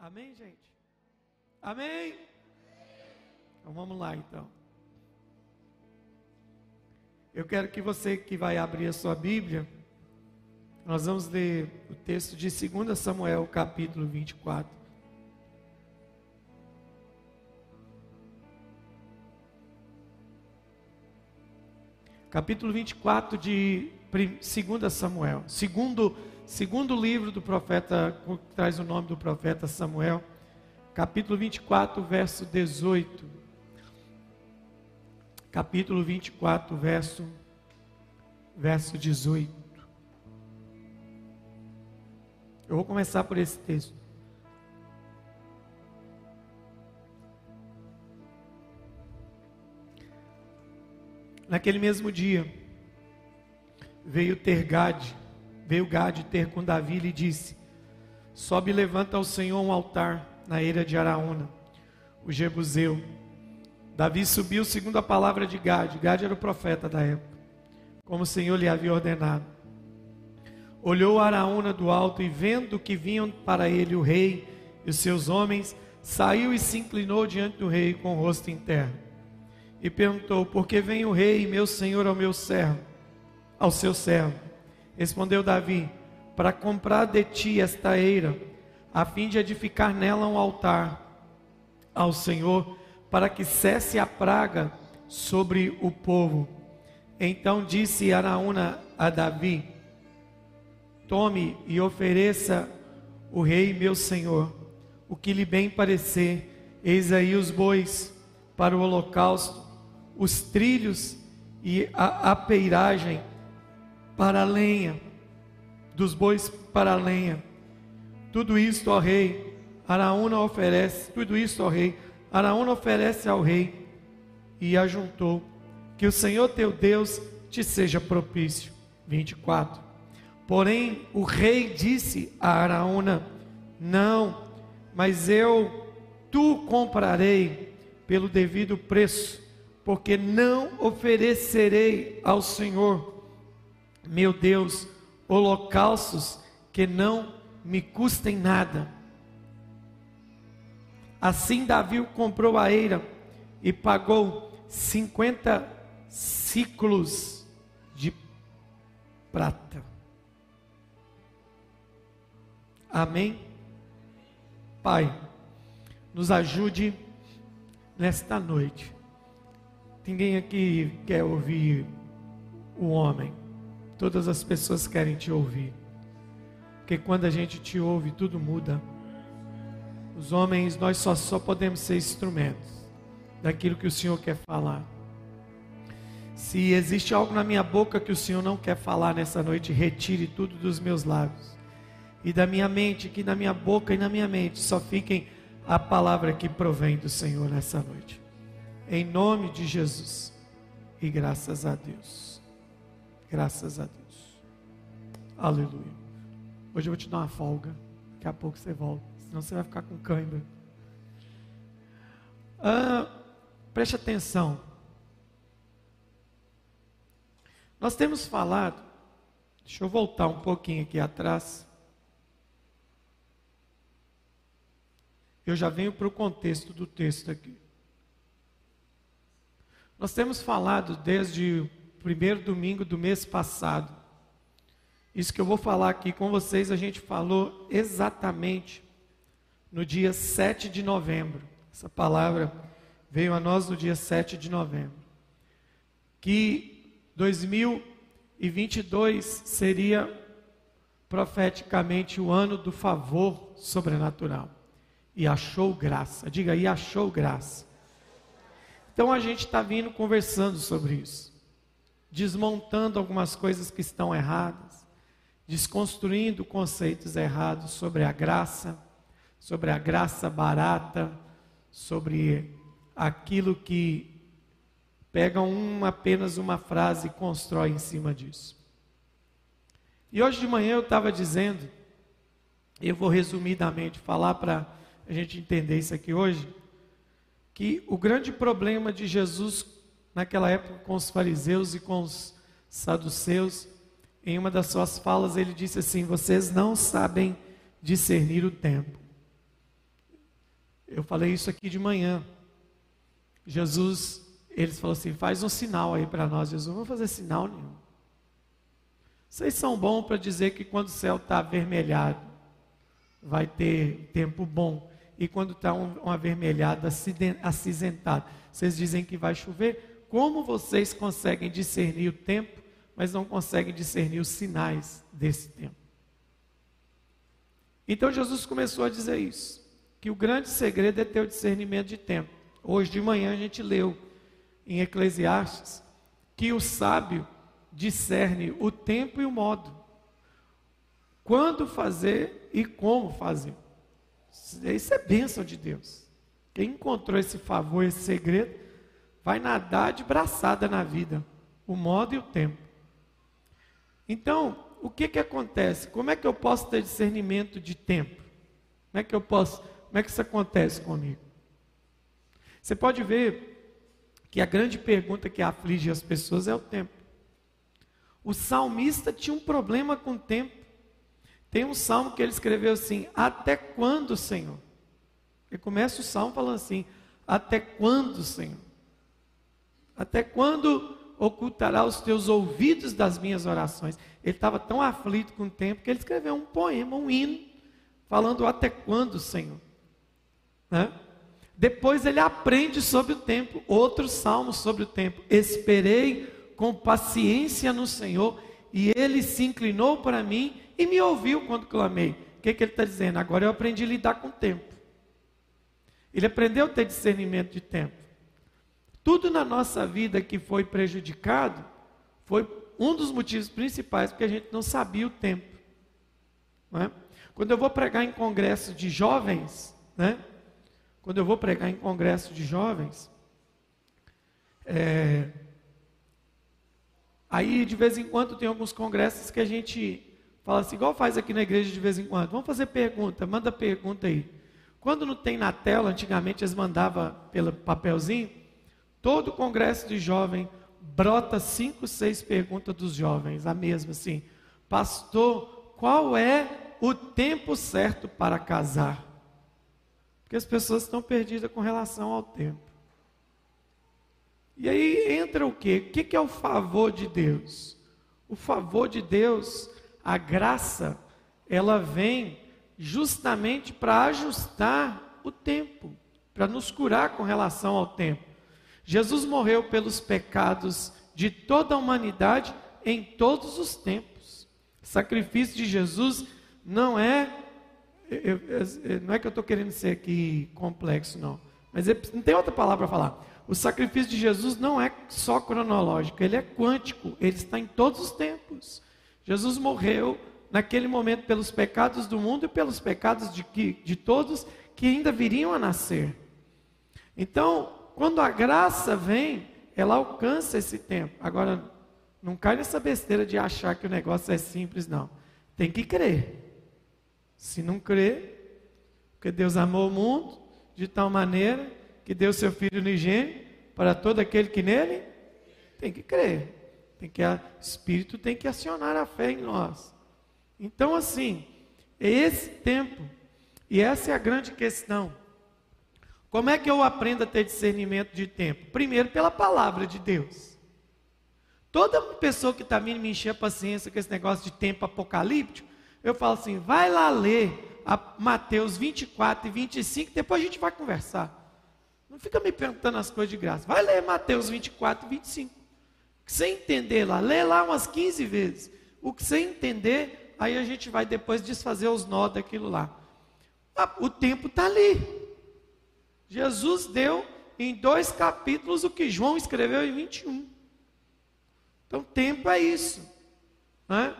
Amém, gente? Amém? Então vamos lá então. Eu quero que você que vai abrir a sua Bíblia, nós vamos ler o texto de 2 Samuel, capítulo 24. Capítulo 24 de 2 Samuel. Segundo, segundo livro do profeta, que traz o nome do profeta Samuel. Capítulo 24, verso 18. Capítulo 24, verso, verso 18. Eu vou começar por esse texto. Naquele mesmo dia, veio ter Gade, veio Gade ter com Davi e lhe disse: Sobe e levanta ao Senhor um altar na eira de Araúna, o Jebuseu. Davi subiu segundo a palavra de Gade. Gade era o profeta da época, como o Senhor lhe havia ordenado. Olhou Araúna do alto e vendo que vinham para ele o rei e os seus homens, saiu e se inclinou diante do rei com o rosto em terra e perguntou: Por que vem o rei, meu senhor, ao meu servo, ao seu servo? Respondeu Davi: Para comprar de ti esta eira, a fim de edificar nela um altar ao Senhor, para que cesse a praga sobre o povo. Então disse Araúna a Davi: Tome e ofereça o rei, meu senhor, o que lhe bem parecer. Eis aí os bois para o holocausto os trilhos e a apeiragem para a lenha, dos bois para a lenha. Tudo isto, ó rei, Araúna oferece, tudo isto, ó rei, Araúna oferece ao rei e ajuntou. Que o Senhor teu Deus te seja propício. 24. Porém, o rei disse a Araúna: Não, mas eu tu comprarei pelo devido preço porque não oferecerei ao Senhor, meu Deus, holocaustos que não me custem nada. Assim Davi comprou a eira e pagou 50 ciclos de prata. Amém? Pai, nos ajude nesta noite Ninguém aqui quer ouvir o homem. Todas as pessoas querem te ouvir. Porque quando a gente te ouve, tudo muda. Os homens, nós só, só podemos ser instrumentos daquilo que o Senhor quer falar. Se existe algo na minha boca que o Senhor não quer falar nessa noite, retire tudo dos meus lábios. E da minha mente, que na minha boca e na minha mente só fiquem a palavra que provém do Senhor nessa noite. Em nome de Jesus. E graças a Deus. Graças a Deus. Aleluia. Hoje eu vou te dar uma folga. Daqui a pouco você volta. Senão você vai ficar com cãibra. Ah, preste atenção. Nós temos falado. Deixa eu voltar um pouquinho aqui atrás. Eu já venho para o contexto do texto aqui. Nós temos falado desde primeiro domingo do mês passado. Isso que eu vou falar aqui com vocês, a gente falou exatamente no dia 7 de novembro. Essa palavra veio a nós no dia 7 de novembro. Que 2022 seria profeticamente o ano do favor sobrenatural. E achou graça. Diga aí, achou graça. Então a gente está vindo conversando sobre isso, desmontando algumas coisas que estão erradas, desconstruindo conceitos errados sobre a graça, sobre a graça barata, sobre aquilo que pega uma, apenas uma frase e constrói em cima disso. E hoje de manhã eu estava dizendo, eu vou resumidamente falar para a gente entender isso aqui hoje que o grande problema de Jesus naquela época com os fariseus e com os saduceus, em uma das suas falas ele disse assim: Vocês não sabem discernir o tempo. Eu falei isso aqui de manhã. Jesus, eles falaram assim: faz um sinal aí para nós. Jesus, não vou fazer sinal nenhum. Vocês são bons para dizer que quando o céu está avermelhado, vai ter tempo bom. E quando está um, um avermelhado, acinzentado, vocês dizem que vai chover. Como vocês conseguem discernir o tempo, mas não conseguem discernir os sinais desse tempo? Então Jesus começou a dizer isso, que o grande segredo é ter o discernimento de tempo. Hoje de manhã a gente leu em Eclesiastes que o sábio discerne o tempo e o modo. Quando fazer e como fazer. Isso é bênção de Deus. Quem encontrou esse favor, esse segredo, vai nadar de braçada na vida. O modo e o tempo. Então, o que que acontece? Como é que eu posso ter discernimento de tempo? Como é que eu posso? Como é que isso acontece comigo? Você pode ver que a grande pergunta que aflige as pessoas é o tempo. O salmista tinha um problema com o tempo. Tem um salmo que ele escreveu assim: Até quando, Senhor? Ele começa o salmo falando assim: Até quando, Senhor? Até quando ocultará os teus ouvidos das minhas orações? Ele estava tão aflito com o tempo que ele escreveu um poema, um hino, falando: Até quando, Senhor? Né? Depois ele aprende sobre o tempo, outro salmo sobre o tempo. Esperei com paciência no Senhor, e ele se inclinou para mim e me ouviu quando clamei. O que, que ele está dizendo? Agora eu aprendi a lidar com o tempo. Ele aprendeu a ter discernimento de tempo. Tudo na nossa vida que foi prejudicado foi um dos motivos principais porque a gente não sabia o tempo. É? Quando eu vou pregar em congresso de jovens, né? quando eu vou pregar em congresso de jovens, é, Aí, de vez em quando, tem alguns congressos que a gente fala assim, igual faz aqui na igreja de vez em quando. Vamos fazer pergunta, manda pergunta aí. Quando não tem na tela, antigamente eles mandavam pelo papelzinho, todo congresso de jovem brota cinco, seis perguntas dos jovens, a mesma assim. Pastor, qual é o tempo certo para casar? Porque as pessoas estão perdidas com relação ao tempo. E aí entra o quê? O que é o favor de Deus? O favor de Deus, a graça, ela vem justamente para ajustar o tempo, para nos curar com relação ao tempo. Jesus morreu pelos pecados de toda a humanidade em todos os tempos. O sacrifício de Jesus não é, não é que eu estou querendo ser aqui complexo, não, mas é, não tem outra palavra para falar. O sacrifício de Jesus não é só cronológico, ele é quântico, ele está em todos os tempos. Jesus morreu naquele momento pelos pecados do mundo e pelos pecados de, que, de todos que ainda viriam a nascer. Então, quando a graça vem, ela alcança esse tempo. Agora, não cai nessa besteira de achar que o negócio é simples, não. Tem que crer. Se não crer, porque Deus amou o mundo de tal maneira que deu seu Filho unigênito para todo aquele que nele tem que crer. Tem que, o Espírito tem que acionar a fé em nós. Então, assim, é esse tempo, e essa é a grande questão. Como é que eu aprendo a ter discernimento de tempo? Primeiro, pela palavra de Deus. Toda pessoa que está vindo me encher a paciência com esse negócio de tempo apocalíptico, eu falo assim: vai lá ler Mateus 24 e 25, depois a gente vai conversar. Não fica me perguntando as coisas de graça. Vai ler Mateus 24 e 25. O que você entender lá, lê lá umas 15 vezes. O que você entender, aí a gente vai depois desfazer os nós daquilo lá. O tempo está ali. Jesus deu em dois capítulos o que João escreveu em 21. Então, tempo é isso. Né?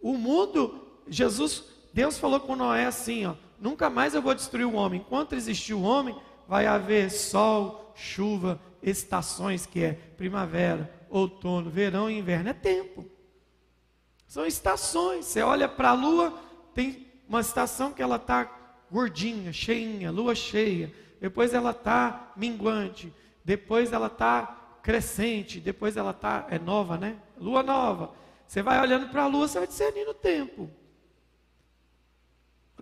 O mundo, Jesus, Deus falou com Noé assim: ó, nunca mais eu vou destruir o homem. Enquanto existiu o homem, vai haver sol, chuva, estações que é primavera, outono, verão e inverno. É tempo. São estações. Você olha para a lua, tem uma estação que ela está gordinha, cheinha, lua cheia. Depois ela está minguante. Depois ela está crescente. Depois ela está. É nova, né? Lua nova. Você vai olhando para a lua, você vai discernindo o tempo.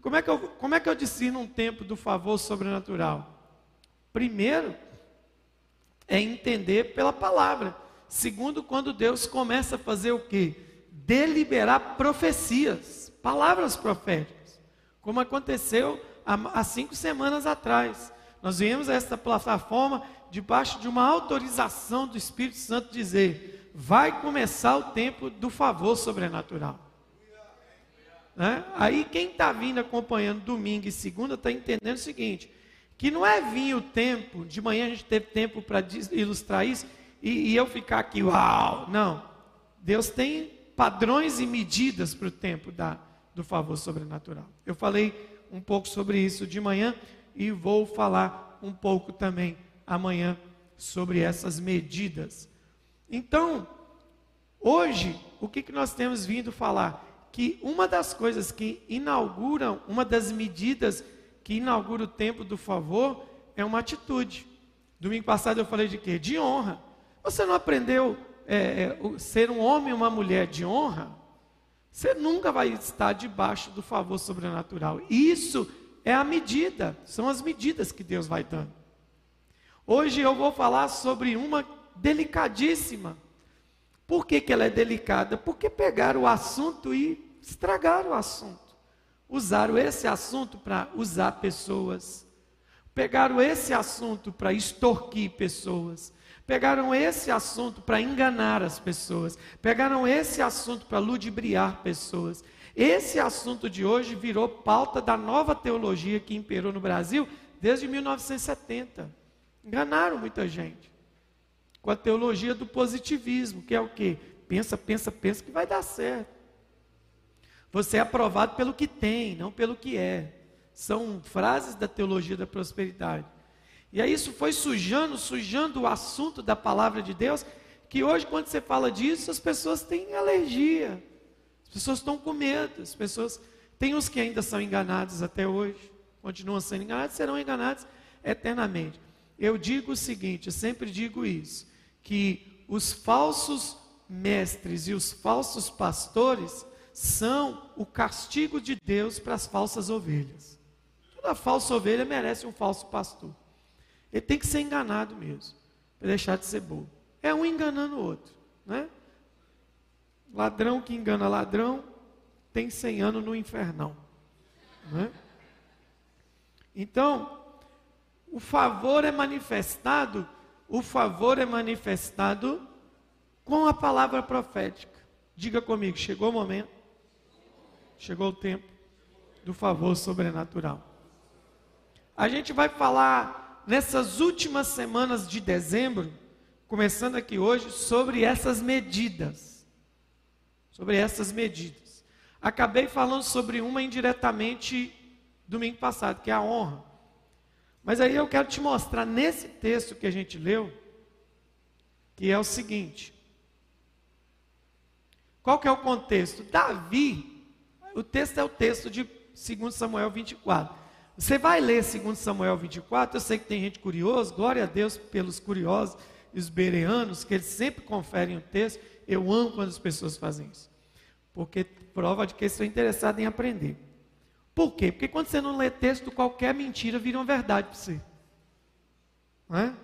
Como é que eu, como é que eu discerno um tempo do favor sobrenatural? Primeiro, é entender pela palavra. Segundo, quando Deus começa a fazer o quê? Deliberar profecias, palavras proféticas, como aconteceu há, há cinco semanas atrás. Nós viemos a esta plataforma debaixo de uma autorização do Espírito Santo dizer: vai começar o tempo do favor sobrenatural. Né? Aí quem está vindo acompanhando domingo e segunda está entendendo o seguinte: que não é vir o tempo, de manhã a gente teve tempo para ilustrar isso, e, e eu ficar aqui, uau! Não. Deus tem padrões e medidas para o tempo da, do favor sobrenatural. Eu falei um pouco sobre isso de manhã e vou falar um pouco também amanhã sobre essas medidas. Então, hoje, o que, que nós temos vindo falar? Que uma das coisas que inauguram, uma das medidas que inaugura o tempo do favor é uma atitude. Domingo passado eu falei de quê? De honra. Você não aprendeu é, é, ser um homem e uma mulher de honra? Você nunca vai estar debaixo do favor sobrenatural. Isso é a medida, são as medidas que Deus vai dando. Hoje eu vou falar sobre uma delicadíssima. Por que, que ela é delicada? Porque pegaram o assunto e estragaram o assunto. Usaram esse assunto para usar pessoas. Pegaram esse assunto para extorquir pessoas. Pegaram esse assunto para enganar as pessoas. Pegaram esse assunto para ludibriar pessoas. Esse assunto de hoje virou pauta da nova teologia que imperou no Brasil desde 1970. Enganaram muita gente com a teologia do positivismo, que é o que? Pensa, pensa, pensa que vai dar certo. Você é aprovado pelo que tem, não pelo que é. São frases da teologia da prosperidade. E aí isso foi sujando, sujando o assunto da palavra de Deus, que hoje quando você fala disso, as pessoas têm alergia. As pessoas estão com medo, as pessoas tem os que ainda são enganados até hoje, continuam sendo enganados, serão enganados eternamente. Eu digo o seguinte, eu sempre digo isso, que os falsos mestres e os falsos pastores são o castigo de Deus para as falsas ovelhas. Toda falsa ovelha merece um falso pastor. Ele tem que ser enganado mesmo, para deixar de ser bom. É um enganando o outro, né? Ladrão que engana ladrão tem 100 anos no infernão, né? Então, o favor é manifestado, o favor é manifestado com a palavra profética. Diga comigo, chegou o momento, chegou o tempo do favor sobrenatural. A gente vai falar nessas últimas semanas de dezembro, começando aqui hoje, sobre essas medidas. Sobre essas medidas. Acabei falando sobre uma indiretamente domingo passado, que é a honra. Mas aí eu quero te mostrar nesse texto que a gente leu, que é o seguinte. Qual que é o contexto? Davi, o texto é o texto de 2 Samuel 24. Você vai ler 2 Samuel 24, eu sei que tem gente curiosa, glória a Deus pelos curiosos e os bereanos, que eles sempre conferem o texto. Eu amo quando as pessoas fazem isso. Porque prova de que eles estão interessados em aprender. Por quê? Porque quando você não lê texto, qualquer mentira vira uma verdade para você. Não é?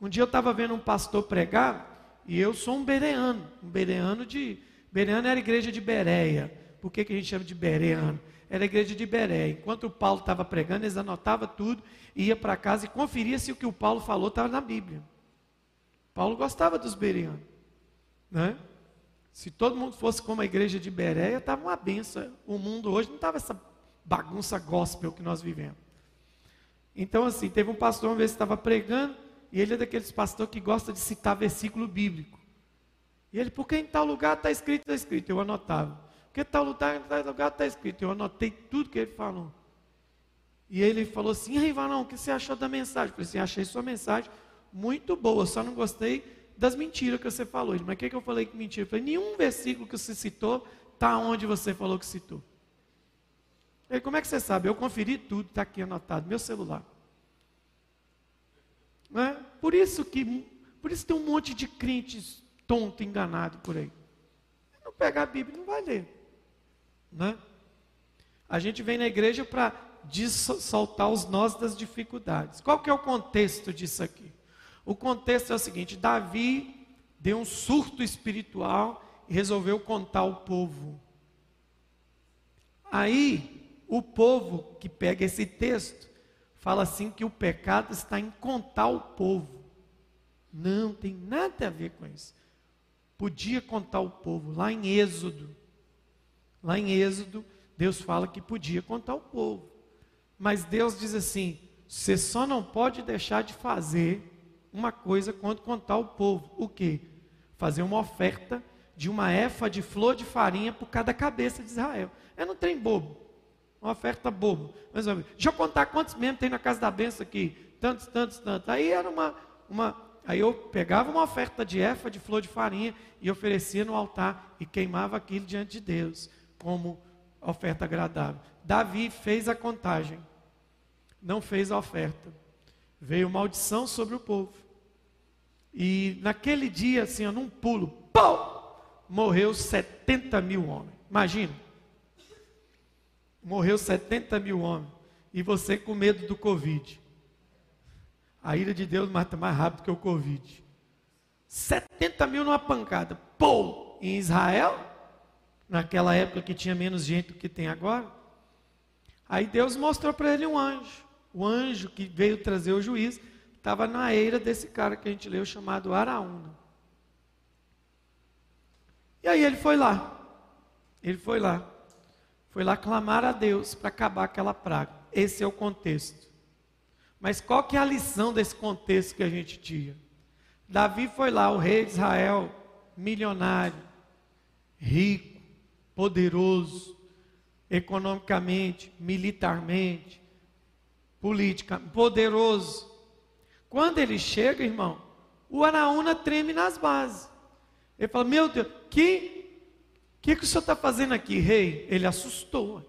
Um dia eu estava vendo um pastor pregar, e eu sou um bereano, um bereano de. Bereano era a igreja de Bereia. Por que, que a gente chama de bereano? Era a igreja de Bereia. Enquanto o Paulo estava pregando, eles anotavam tudo, ia para casa e conferia se o que o Paulo falou estava na Bíblia. Paulo gostava dos bereanos. Né? Se todo mundo fosse como a igreja de Bereia, estava uma benção. O mundo hoje não estava essa bagunça gospel que nós vivemos. Então, assim, teve um pastor uma vez que estava pregando, e ele é daqueles pastores que gosta de citar versículo bíblico. E ele, porque em tal lugar está escrito, está escrito, eu anotava. Porque em tal lugar está escrito, eu anotei tudo que ele falou. E ele falou assim, ei, Varão, o que você achou da mensagem? Eu falei assim, achei sua mensagem muito boa, só não gostei das mentiras que você falou. Mas o que, que eu falei que mentira? Eu falei, nenhum versículo que você citou está onde você falou que citou. Ele, como é que você sabe? Eu conferi tudo, está aqui anotado, meu celular. É? Por isso que, por isso tem um monte de crentes tonto, enganado por aí. Não pega a Bíblia, não vai ler. Né? A gente vem na igreja para soltar os nós das dificuldades. Qual que é o contexto disso aqui? O contexto é o seguinte: Davi deu um surto espiritual e resolveu contar o povo. Aí, o povo que pega esse texto fala assim que o pecado está em contar o povo. Não tem nada a ver com isso. Podia contar o povo lá em Êxodo. Lá em Êxodo, Deus fala que podia contar o povo. Mas Deus diz assim: você só não pode deixar de fazer uma coisa quanto contar o povo. O que? Fazer uma oferta de uma efa de flor de farinha por cada cabeça de Israel. É não tem bobo. Uma oferta bobo. Mas, deixa eu contar quantos membros tem na casa da benção aqui. Tantos, tantos, tantos. Aí era uma, uma. Aí eu pegava uma oferta de efa de flor de farinha e oferecia no altar e queimava aquilo diante de Deus como oferta agradável. Davi fez a contagem, não fez a oferta. Veio maldição sobre o povo. E naquele dia, assim, num pulo, pau, morreu 70 mil homens. Imagina. Morreu 70 mil homens. E você com medo do Covid. A ira de Deus mata mais rápido que o Covid. 70 mil numa pancada. Pô! Em Israel, naquela época que tinha menos gente do que tem agora. Aí Deus mostrou para ele um anjo. O anjo que veio trazer o juiz estava na eira desse cara que a gente leu chamado Araúna. E aí ele foi lá. Ele foi lá. Foi lá clamar a Deus para acabar aquela praga. Esse é o contexto. Mas qual que é a lição desse contexto que a gente tinha? Davi foi lá, o rei de Israel, milionário, rico, poderoso, economicamente, militarmente, política, poderoso. Quando ele chega, irmão, o Araúna treme nas bases. Ele fala: Meu Deus, que que, que o senhor está fazendo aqui, rei? Ele assustou,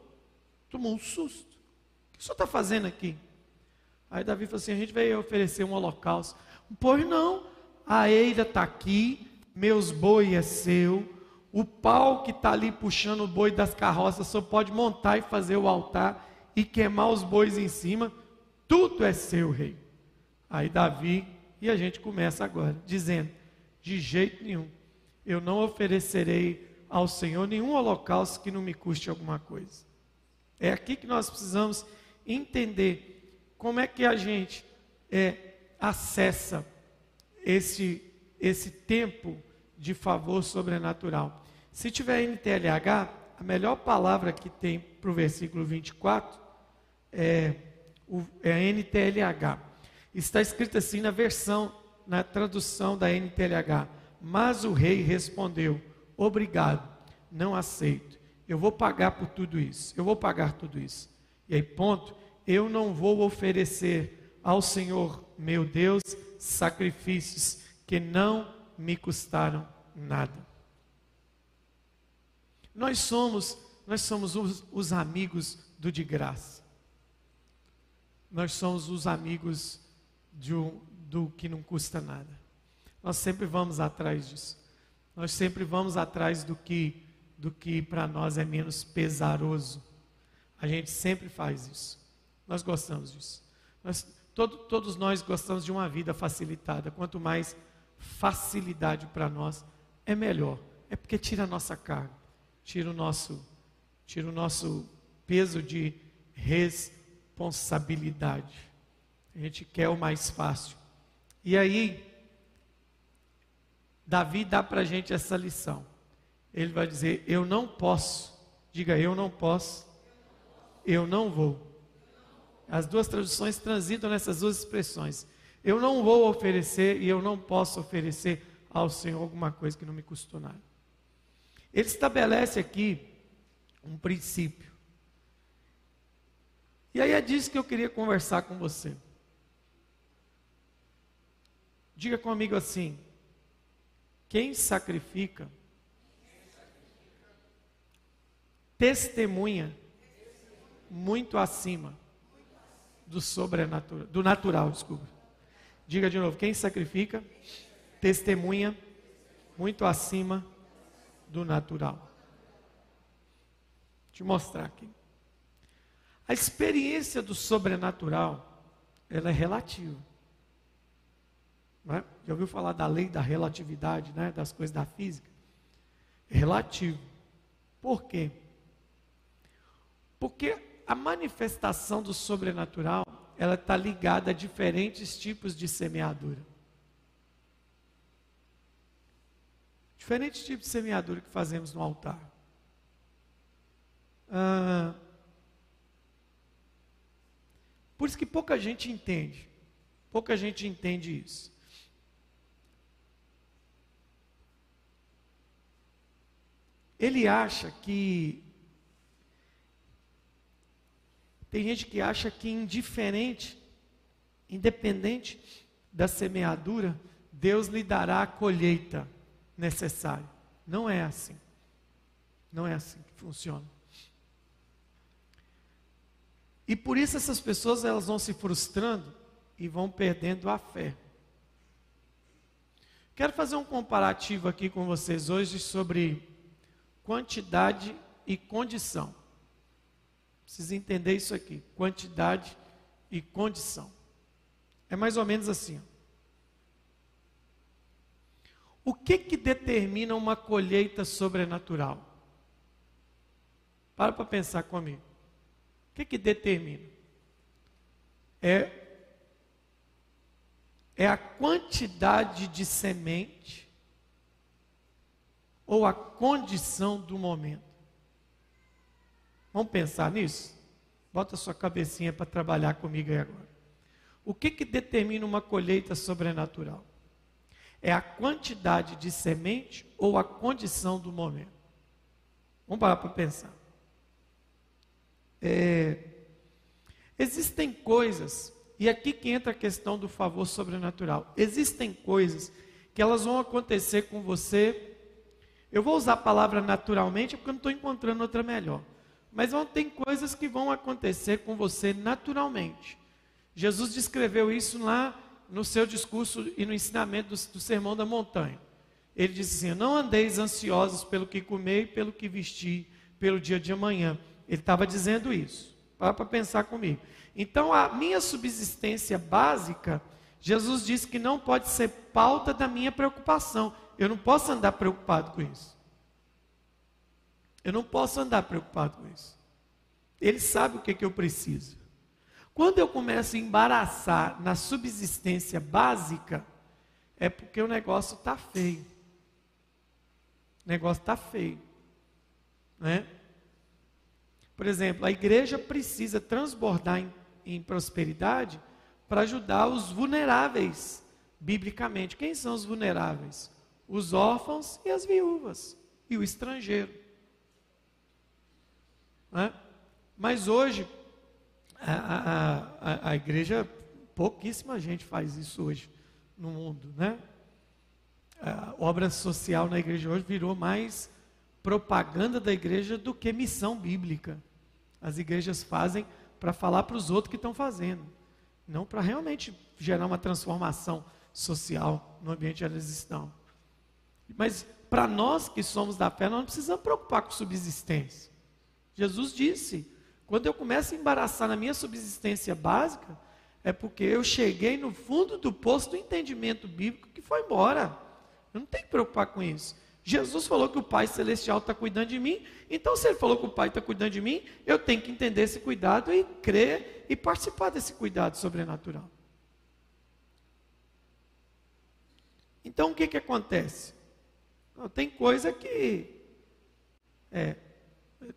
tomou um susto. O que o senhor está fazendo aqui? Aí Davi falou assim: A gente veio oferecer um holocausto. Pois não, a eira está aqui, meus boi é seu, o pau que está ali puxando o boi das carroças só pode montar e fazer o altar e queimar os bois em cima, tudo é seu, rei. Aí Davi, e a gente começa agora, dizendo: de jeito nenhum, eu não oferecerei ao Senhor nenhum holocausto que não me custe alguma coisa. É aqui que nós precisamos entender como é que a gente é, acessa esse, esse tempo de favor sobrenatural. Se tiver NTLH, a melhor palavra que tem para o versículo 24 é, é NTLH. Está escrito assim na versão, na tradução da NTLH. Mas o rei respondeu: Obrigado, não aceito. Eu vou pagar por tudo isso. Eu vou pagar tudo isso. E aí, ponto. Eu não vou oferecer ao Senhor, meu Deus, sacrifícios que não me custaram nada. Nós somos, nós somos os, os amigos do de graça. Nós somos os amigos um, do que não custa nada. Nós sempre vamos atrás disso. Nós sempre vamos atrás do que, do que para nós é menos pesaroso. A gente sempre faz isso. Nós gostamos disso. Nós, todo, todos nós gostamos de uma vida facilitada. Quanto mais facilidade para nós, é melhor. É porque tira a nossa carga, tira o nosso, tira o nosso peso de responsabilidade. A gente quer o mais fácil. E aí, Davi dá para a gente essa lição. Ele vai dizer: Eu não posso. Diga, eu não posso. Eu não vou. As duas traduções transitam nessas duas expressões. Eu não vou oferecer e eu não posso oferecer ao Senhor alguma coisa que não me custou nada. Ele estabelece aqui um princípio. E aí é disso que eu queria conversar com você. Diga comigo assim: quem sacrifica, testemunha muito acima do sobrenatural, do natural, desculpa. Diga de novo: quem sacrifica, testemunha muito acima do natural. Vou te mostrar aqui. A experiência do sobrenatural, ela é relativa. Né? Já ouviu falar da lei da relatividade, né? das coisas da física? É relativo. Por quê? Porque a manifestação do sobrenatural, ela está ligada a diferentes tipos de semeadura. Diferentes tipos de semeadura que fazemos no altar. Ah, por isso que pouca gente entende. Pouca gente entende isso. Ele acha que. Tem gente que acha que indiferente, independente da semeadura, Deus lhe dará a colheita necessária. Não é assim. Não é assim que funciona. E por isso essas pessoas elas vão se frustrando e vão perdendo a fé. Quero fazer um comparativo aqui com vocês hoje sobre quantidade e condição. Precisa entender isso aqui: quantidade e condição. É mais ou menos assim. O que que determina uma colheita sobrenatural? Para para pensar comigo. O que que determina? É é a quantidade de semente ou a condição do momento. Vamos pensar nisso? Bota sua cabecinha para trabalhar comigo aí agora. O que, que determina uma colheita sobrenatural? É a quantidade de semente ou a condição do momento? Vamos parar para pensar. É, existem coisas, e aqui que entra a questão do favor sobrenatural. Existem coisas que elas vão acontecer com você eu vou usar a palavra naturalmente porque eu não estou encontrando outra melhor. Mas tem coisas que vão acontecer com você naturalmente. Jesus descreveu isso lá no seu discurso e no ensinamento do, do Sermão da Montanha. Ele disse assim: Não andeis ansiosos pelo que comer e pelo que vestir, pelo dia de amanhã. Ele estava dizendo isso. Para para pensar comigo. Então, a minha subsistência básica, Jesus disse que não pode ser pauta da minha preocupação. Eu não posso andar preocupado com isso. Eu não posso andar preocupado com isso. Ele sabe o que, é que eu preciso. Quando eu começo a embaraçar na subsistência básica, é porque o negócio está feio. O negócio está feio. Né? Por exemplo, a igreja precisa transbordar em, em prosperidade para ajudar os vulneráveis, biblicamente. Quem são os vulneráveis? Os órfãos e as viúvas, e o estrangeiro. Né? Mas hoje, a, a, a, igreja, pouquíssima gente faz isso hoje no mundo. Né? A obra social na igreja hoje virou mais propaganda da igreja do que missão bíblica. As igrejas fazem para falar para os outros que estão fazendo, não para realmente gerar uma transformação social no ambiente onde eles estão. Mas para nós que somos da fé, nós não precisamos preocupar com subsistência. Jesus disse: quando eu começo a embaraçar na minha subsistência básica, é porque eu cheguei no fundo do poço do entendimento bíblico que foi embora. Eu não tenho que preocupar com isso. Jesus falou que o Pai Celestial está cuidando de mim, então se ele falou que o Pai está cuidando de mim, eu tenho que entender esse cuidado e crer e participar desse cuidado sobrenatural. Então o que, que acontece? Tem coisa que é,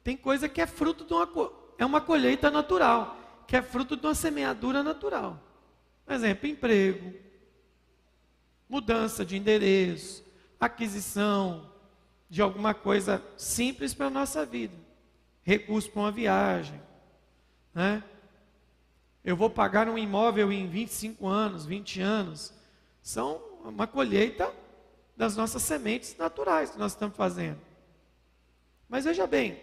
tem coisa que é fruto de uma é uma colheita natural, que é fruto de uma semeadura natural. Por exemplo, emprego, mudança de endereço, aquisição de alguma coisa simples para a nossa vida, recurso para uma viagem, né? Eu vou pagar um imóvel em 25 anos, 20 anos. São uma colheita das nossas sementes naturais que nós estamos fazendo. Mas veja bem,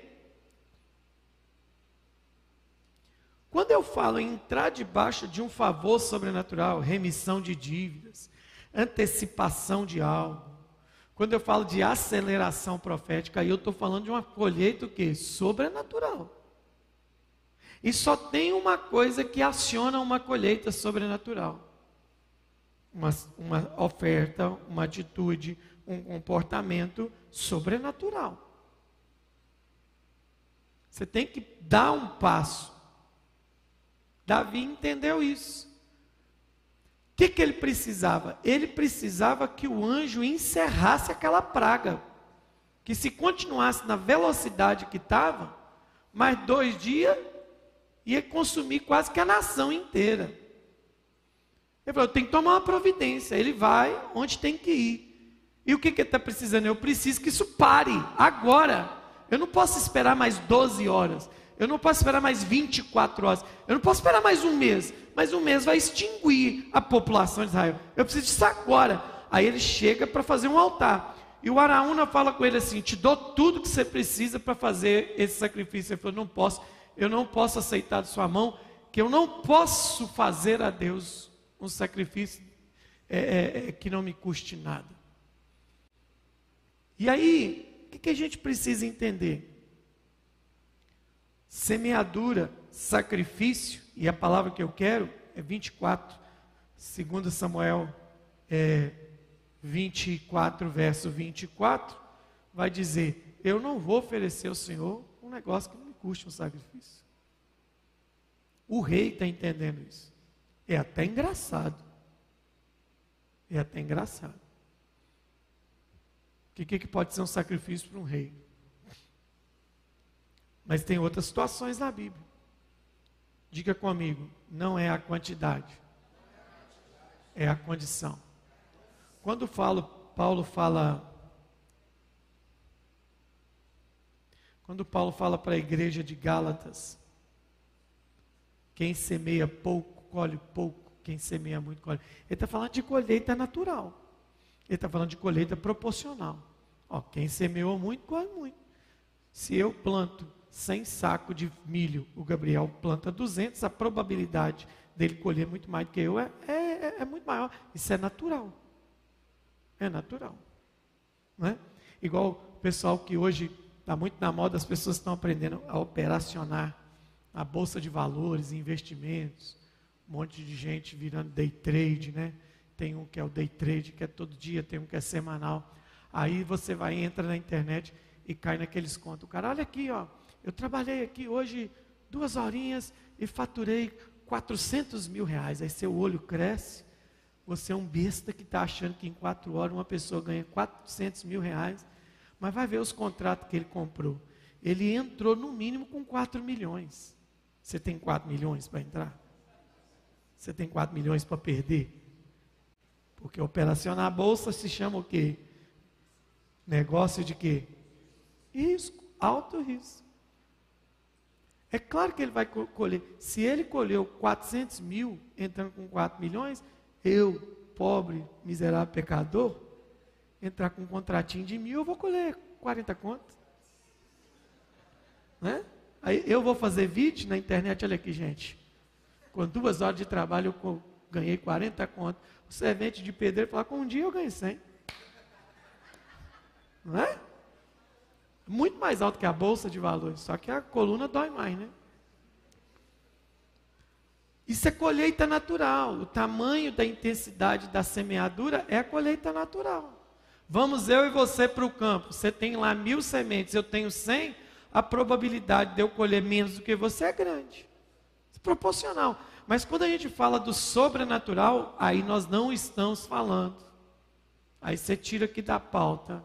quando eu falo em entrar debaixo de um favor sobrenatural, remissão de dívidas, antecipação de algo, quando eu falo de aceleração profética, aí eu estou falando de uma colheita o quê? Sobrenatural. E só tem uma coisa que aciona uma colheita sobrenatural: uma, uma oferta, uma atitude, um comportamento sobrenatural. Você tem que dar um passo. Davi entendeu isso. O que, que ele precisava? Ele precisava que o anjo encerrasse aquela praga. Que se continuasse na velocidade que estava, mais dois dias ia consumir quase que a nação inteira. Ele falou: eu tenho que tomar uma providência. Ele vai onde tem que ir. E o que, que ele está precisando? Eu preciso que isso pare agora. Eu não posso esperar mais 12 horas. Eu não posso esperar mais 24 horas. Eu não posso esperar mais um mês. Mas um mês vai extinguir a população de Israel. Eu preciso disso agora. Aí ele chega para fazer um altar. E o Araúna fala com ele assim: Te dou tudo que você precisa para fazer esse sacrifício. Ele falou: Não posso. Eu não posso aceitar de sua mão. Que eu não posso fazer a Deus um sacrifício é, é, é, que não me custe nada. E aí, o que, que a gente precisa entender? Semeadura, sacrifício, e a palavra que eu quero é 24, segundo Samuel é, 24, verso 24, vai dizer: Eu não vou oferecer ao Senhor um negócio que não me custe um sacrifício. O rei está entendendo isso. É até engraçado. É até engraçado. O que, que pode ser um sacrifício para um rei? Mas tem outras situações na Bíblia. Diga comigo, não é a quantidade, é a condição. Quando falo, Paulo fala. Quando Paulo fala para a igreja de Gálatas, quem semeia pouco, colhe pouco, quem semeia muito, colhe. Ele está falando de colheita natural. Ele está falando de colheita proporcional. Ó, quem semeou muito, colhe muito. Se eu planto 100 sacos de milho, o Gabriel planta 200, a probabilidade dele colher muito mais do que eu é, é, é, é muito maior. Isso é natural. É natural. Não é? Igual o pessoal que hoje está muito na moda, as pessoas estão aprendendo a operacionar a bolsa de valores, investimentos, um monte de gente virando day trade, né? Tem um que é o day trade, que é todo dia, tem um que é semanal. Aí você vai, entra na internet e cai naqueles contos. O cara, olha aqui, ó, eu trabalhei aqui hoje duas horinhas e faturei 400 mil reais. Aí seu olho cresce. Você é um besta que está achando que em quatro horas uma pessoa ganha 400 mil reais. Mas vai ver os contratos que ele comprou. Ele entrou no mínimo com 4 milhões. Você tem 4 milhões para entrar? Você tem 4 milhões para perder? Porque operacionar a bolsa se chama o quê? Negócio de quê? Risco, alto risco. É claro que ele vai colher. Se ele colheu 400 mil, entrando com 4 milhões, eu, pobre, miserável pecador, entrar com um contratinho de mil, eu vou colher 40 contas. Né? Aí eu vou fazer vídeo na internet, olha aqui, gente. Com duas horas de trabalho eu ganhei 40 contas. O servente de pedreiro fala, com um dia eu ganhei 100. Não é? Muito mais alto que a bolsa de valores, só que a coluna dói mais, né? Isso é colheita natural. O tamanho da intensidade da semeadura é a colheita natural. Vamos eu e você para o campo. Você tem lá mil sementes, eu tenho cem. A probabilidade de eu colher menos do que você é grande. Proporcional. Mas quando a gente fala do sobrenatural, aí nós não estamos falando. Aí você tira aqui da pauta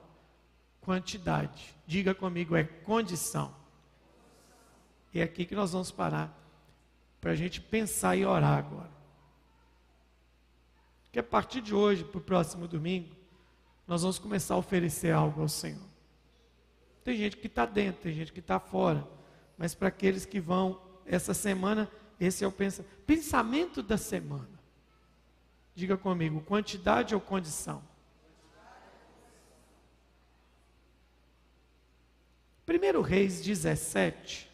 quantidade. Diga comigo, é condição. E é aqui que nós vamos parar para a gente pensar e orar agora. Que a partir de hoje, para o próximo domingo, nós vamos começar a oferecer algo ao Senhor. Tem gente que está dentro, tem gente que está fora, mas para aqueles que vão essa semana, esse é o pensamento, pensamento da semana. Diga comigo, quantidade ou condição? 1 Reis 17,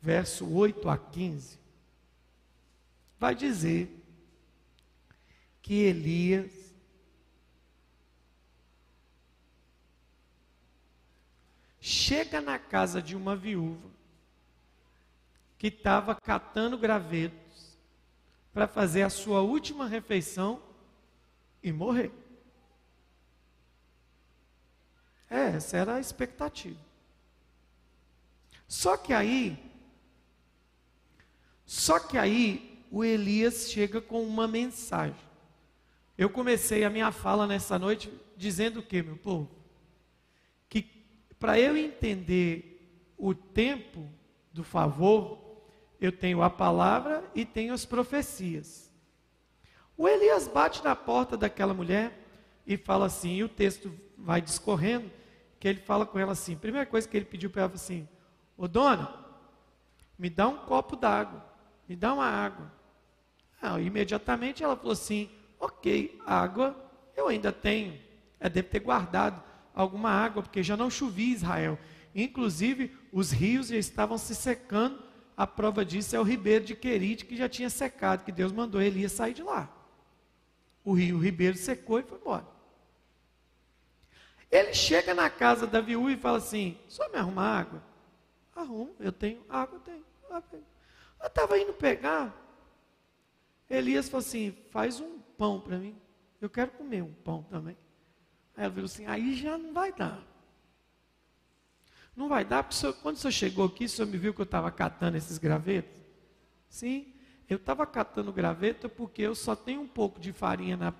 verso 8 a 15, vai dizer que Elias chega na casa de uma viúva que estava catando gravetos para fazer a sua última refeição e morrer. É, essa era a expectativa. Só que aí, só que aí o Elias chega com uma mensagem. Eu comecei a minha fala nessa noite dizendo o que, meu povo? Que para eu entender o tempo do favor, eu tenho a palavra e tenho as profecias. O Elias bate na porta daquela mulher e fala assim, e o texto vai discorrendo, que ele fala com ela assim, primeira coisa que ele pediu para ela assim, ô dona, me dá um copo d'água, me dá uma água. Ah, imediatamente ela falou assim, Ok, água eu ainda tenho. É, deve ter guardado alguma água, porque já não chovia Israel. Inclusive, os rios já estavam se secando. A prova disso é o ribeiro de Querite, que já tinha secado, que Deus mandou ele ia sair de lá. O rio, o ribeiro secou e foi embora. Ele chega na casa da viúva e fala assim: só me arruma água? Arrumo, eu tenho água, eu tenho. Eu estava indo pegar. Elias falou assim: faz um pão para mim. Eu quero comer um pão também. Aí ela falou assim: aí já não vai dar. Não vai dar, porque senhor, quando o senhor chegou aqui, o senhor me viu que eu estava catando esses gravetos? Sim, eu estava catando graveta porque eu só tenho um pouco de farinha na,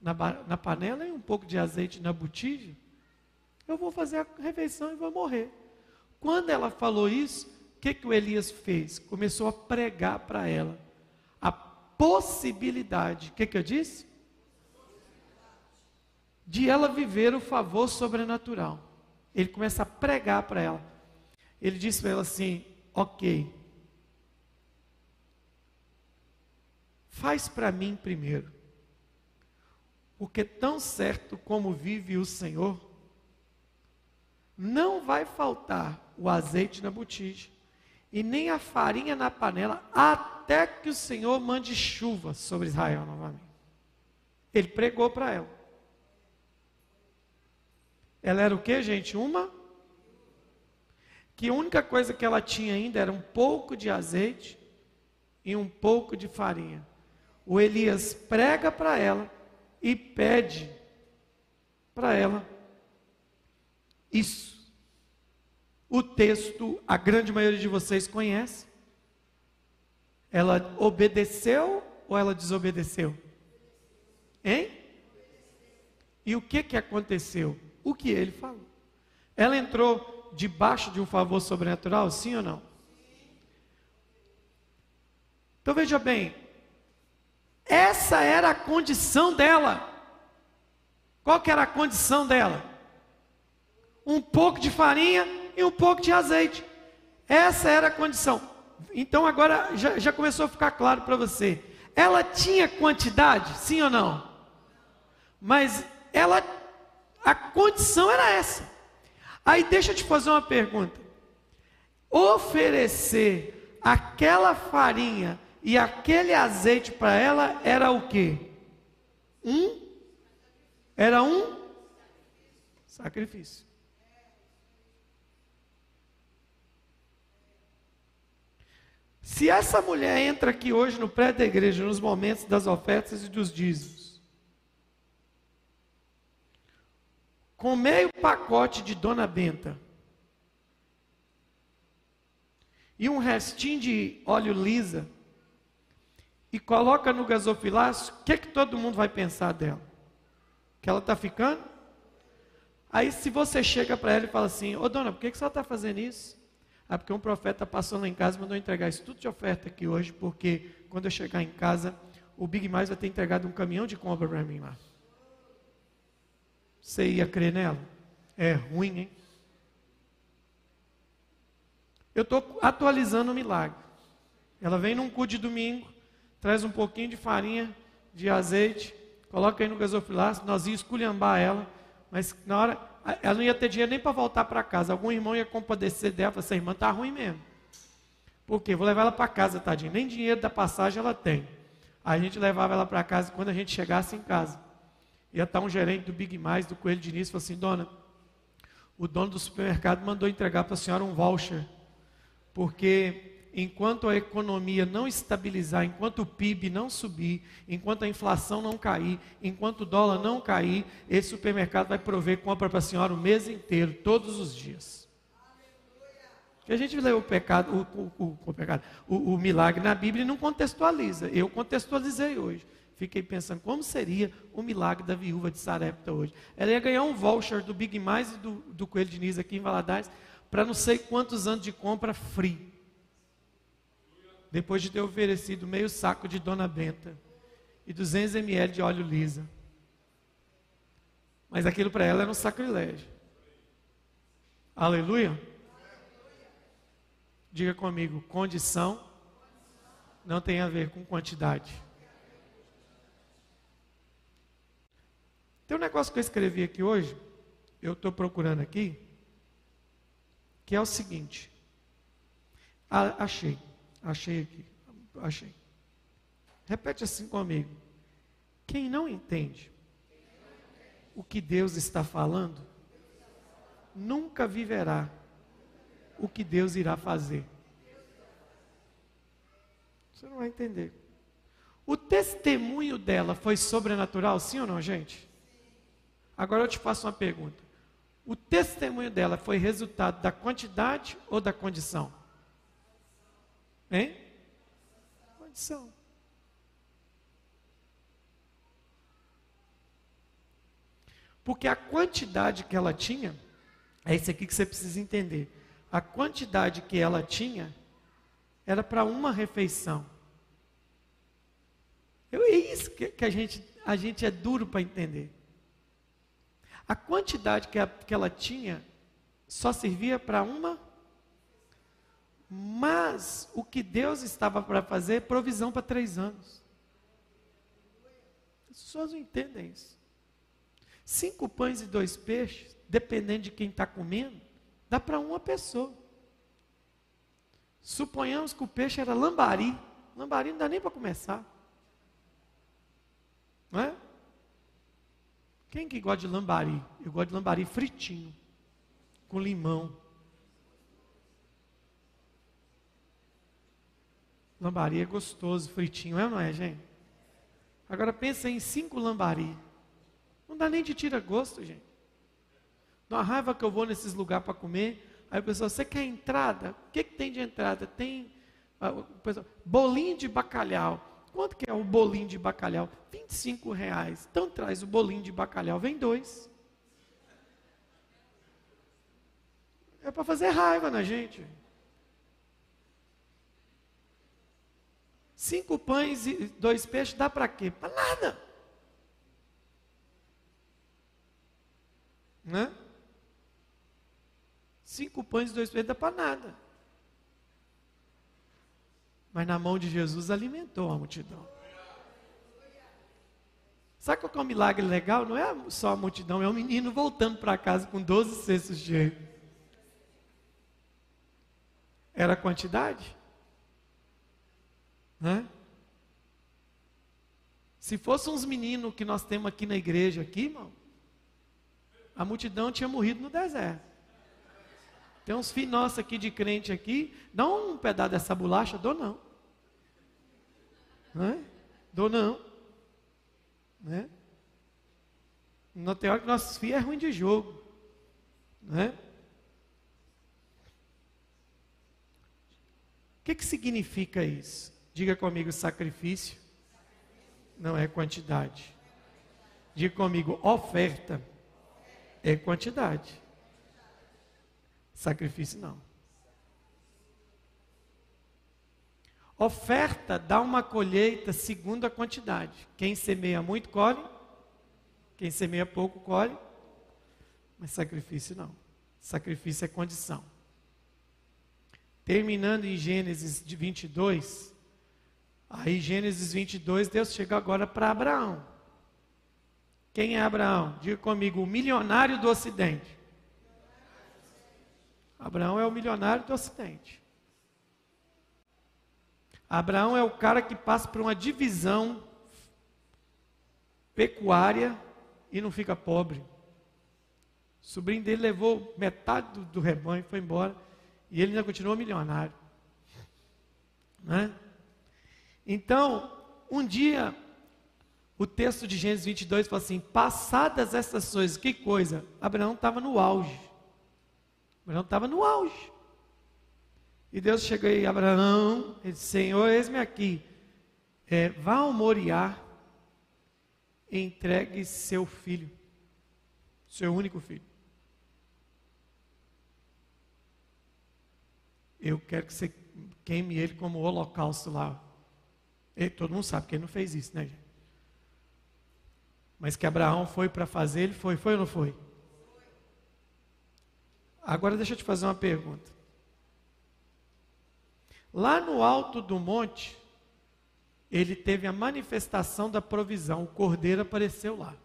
na, na panela e um pouco de azeite na botija. Eu vou fazer a refeição e vou morrer. Quando ela falou isso, o que, que o Elias fez? Começou a pregar para ela possibilidade, o que, que eu disse? De ela viver o favor sobrenatural. Ele começa a pregar para ela. Ele disse para ela assim: Ok, faz para mim primeiro, porque tão certo como vive o Senhor, não vai faltar o azeite na botija e nem a farinha na panela, até que o Senhor mande chuva sobre Israel novamente. Ele pregou para ela. Ela era o que, gente? Uma? Que a única coisa que ela tinha ainda era um pouco de azeite e um pouco de farinha. O Elias prega para ela e pede para ela isso. O texto, a grande maioria de vocês conhece. Ela obedeceu ou ela desobedeceu? Hein? E o que, que aconteceu? O que ele falou. Ela entrou debaixo de um favor sobrenatural, sim ou não? Então veja bem, essa era a condição dela. Qual que era a condição dela? Um pouco de farinha e um pouco de azeite. Essa era a condição. Então agora já, já começou a ficar claro para você. Ela tinha quantidade, sim ou não? Mas ela, a condição era essa. Aí deixa eu te fazer uma pergunta. Oferecer aquela farinha e aquele azeite para ela era o quê? Um? Era um sacrifício. Se essa mulher entra aqui hoje no prédio da igreja, nos momentos das ofertas e dos dízimos, com meio pacote de Dona Benta e um restinho de óleo lisa, e coloca no gasofilácio, o que, que todo mundo vai pensar dela? Que ela está ficando? Aí se você chega para ela e fala assim, ô dona, por que, que você está fazendo isso? Ah, porque um profeta passou lá em casa e mandou entregar isso tudo de oferta aqui hoje, porque quando eu chegar em casa, o Big Mais vai ter entregado um caminhão de compra para mim lá. Você ia crer nela? É ruim, hein? Eu estou atualizando o milagre. Ela vem num cu de domingo, traz um pouquinho de farinha, de azeite, coloca aí no gasofilácio, nós íamos esculhambar ela, mas na hora, ela não ia ter dinheiro nem para voltar para casa. Algum irmão ia compadecer dela, falar, essa irmã está ruim mesmo. Por quê? Vou levar ela para casa, tadinha. Nem dinheiro da passagem ela tem. A gente levava ela para casa, quando a gente chegasse em casa, ia estar um gerente do Big Mais, do Coelho de Início, falou assim, dona, o dono do supermercado mandou entregar para a senhora um voucher, porque enquanto a economia não estabilizar, enquanto o PIB não subir, enquanto a inflação não cair, enquanto o dólar não cair, esse supermercado vai prover compra para a senhora o mês inteiro, todos os dias. Que a gente lê o pecado, o, o, o, pecado o, milagre na Bíblia e não contextualiza. Eu contextualizei hoje. Fiquei pensando como seria o milagre da viúva de Sarepta hoje. Ela ia ganhar um voucher do Big Mais e do, do Coelho Diniz aqui em Valadares para não sei quantos anos de compra free. Depois de ter oferecido meio saco de Dona Benta e 200 ml de óleo lisa. Mas aquilo para ela era um sacrilégio. Aleluia. Diga comigo, condição não tem a ver com quantidade. Tem um negócio que eu escrevi aqui hoje, eu estou procurando aqui, que é o seguinte. Ah, achei, achei aqui, achei. Repete assim comigo. Quem não entende o que Deus está falando, nunca viverá o que Deus irá fazer. Você não vai entender. O testemunho dela foi sobrenatural, sim ou não, gente? Agora eu te faço uma pergunta. O testemunho dela foi resultado da quantidade ou da condição? Hein? Condição. Porque a quantidade que ela tinha, é isso aqui que você precisa entender. A quantidade que ela tinha era para uma refeição. É isso que, que a, gente, a gente é duro para entender. A quantidade que, a, que ela tinha só servia para uma. Mas o que Deus estava para fazer é provisão para três anos. As pessoas não entendem isso. Cinco pães e dois peixes, dependendo de quem está comendo, dá para uma pessoa. Suponhamos que o peixe era lambari. Lambari não dá nem para começar. Não é? Quem que gosta de lambari? Eu gosto de lambari fritinho, com limão. Lambari é gostoso, fritinho, é ou não é, gente? Agora pensa em cinco lambari. Não dá nem de tira gosto, gente. Dá uma raiva que eu vou nesses lugares para comer. Aí o pessoal, você quer entrada? O que, que tem de entrada? Tem ah, pessoal, bolinho de bacalhau. Quanto que é o bolinho de bacalhau? 25 reais. Então traz o bolinho de bacalhau, vem dois. É para fazer raiva na gente. Cinco pães e dois peixes dá para quê? Para nada. Né? Cinco pães e dois peixes dá para nada mas na mão de Jesus alimentou a multidão. Sabe qual é o milagre legal? Não é só a multidão, é o menino voltando para casa com 12 cestos cheios. Era a quantidade? Né? Se fossem uns meninos que nós temos aqui na igreja, aqui, irmão, a multidão tinha morrido no deserto. Tem uns filhos nossos aqui de crente aqui, dá um pedaço dessa bolacha, dou não. Né? Dou não. Né? Não tem que nossos filhos é ruim de jogo. Né? O que, que significa isso? Diga comigo, sacrifício não é quantidade. Diga comigo, oferta é quantidade. Sacrifício não. Oferta dá uma colheita segundo a quantidade. Quem semeia muito, colhe. Quem semeia pouco, colhe. Mas sacrifício não. Sacrifício é condição. Terminando em Gênesis 22, aí Gênesis 22, Deus chega agora para Abraão. Quem é Abraão? Diga comigo, o milionário do Ocidente. Abraão é o milionário do Ocidente. Abraão é o cara que passa por uma divisão pecuária e não fica pobre. O sobrinho dele levou metade do, do rebanho, foi embora, e ele ainda continuou milionário. Né? Então, um dia, o texto de Gênesis 22 fala assim: passadas essas coisas, que coisa? Abraão estava no auge. Abraão estava no auge. E Deus chegou aí, Abraão, ele disse: Senhor, eis-me aqui. É, vá ao Moriá, entregue seu filho, seu único filho. Eu quero que você queime ele como holocausto lá. E todo mundo sabe que ele não fez isso, né? Mas que Abraão foi para fazer, ele foi, foi ou não foi? Agora deixa eu te fazer uma pergunta. Lá no alto do monte, ele teve a manifestação da provisão, o cordeiro apareceu lá.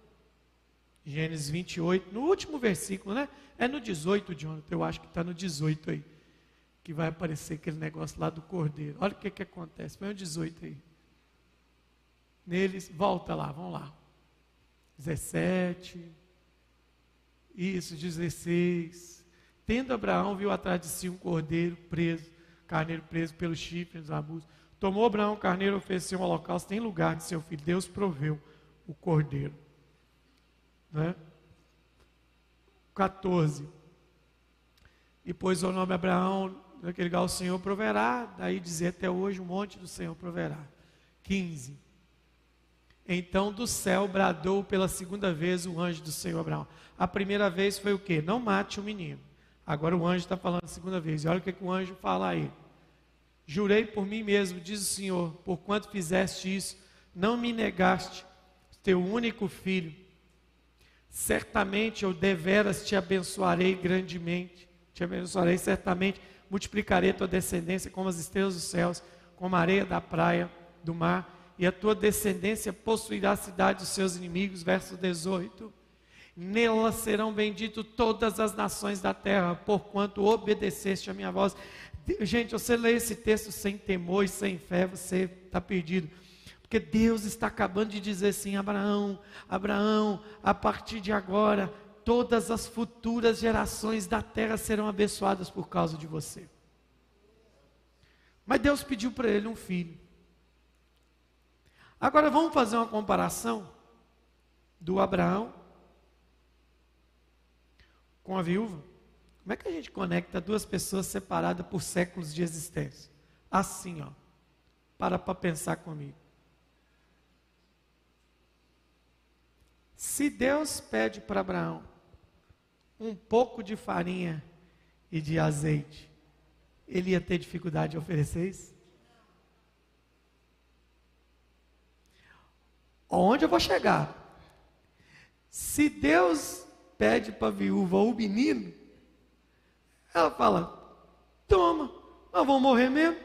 Gênesis 28, no último versículo, né? É no 18, Jonathan, eu acho que está no 18 aí. Que vai aparecer aquele negócio lá do cordeiro. Olha o que, que acontece. Põe o 18 aí. Neles, volta lá, vamos lá. 17. Isso, 16. Tendo Abraão, viu atrás de si um cordeiro preso, carneiro preso pelos chifres dos abusos. Tomou Abraão o carneiro ofereceu um holocausto em lugar de seu filho. Deus proveu o cordeiro. Né? 14. E pôs o nome Abraão, naquele lugar o Senhor proverá. Daí dizer até hoje, um monte do Senhor proverá. 15. Então do céu bradou pela segunda vez o anjo do Senhor Abraão. A primeira vez foi o que? Não mate o menino. Agora o anjo está falando a segunda vez. E olha o que, que o anjo fala aí. Jurei por mim mesmo, diz o Senhor, por quanto fizeste isso, não me negaste teu único filho. Certamente eu deveras te abençoarei grandemente. Te abençoarei certamente, multiplicarei tua descendência como as estrelas dos céus, como a areia da praia, do mar e a tua descendência possuirá a cidade dos seus inimigos. Verso 18. Nela serão benditas todas as nações da terra, porquanto obedeceste a minha voz. Gente, você lê esse texto sem temor e sem fé, você está perdido. Porque Deus está acabando de dizer assim: Abraão, Abraão, a partir de agora, todas as futuras gerações da terra serão abençoadas por causa de você. Mas Deus pediu para ele um filho. Agora vamos fazer uma comparação do Abraão com a viúva. Como é que a gente conecta duas pessoas separadas por séculos de existência? Assim, ó. Para para pensar comigo. Se Deus pede para Abraão um pouco de farinha e de azeite, ele ia ter dificuldade de oferecer isso? Onde eu vou chegar? Se Deus pede para a viúva o menino, ela fala: toma, nós vamos morrer mesmo.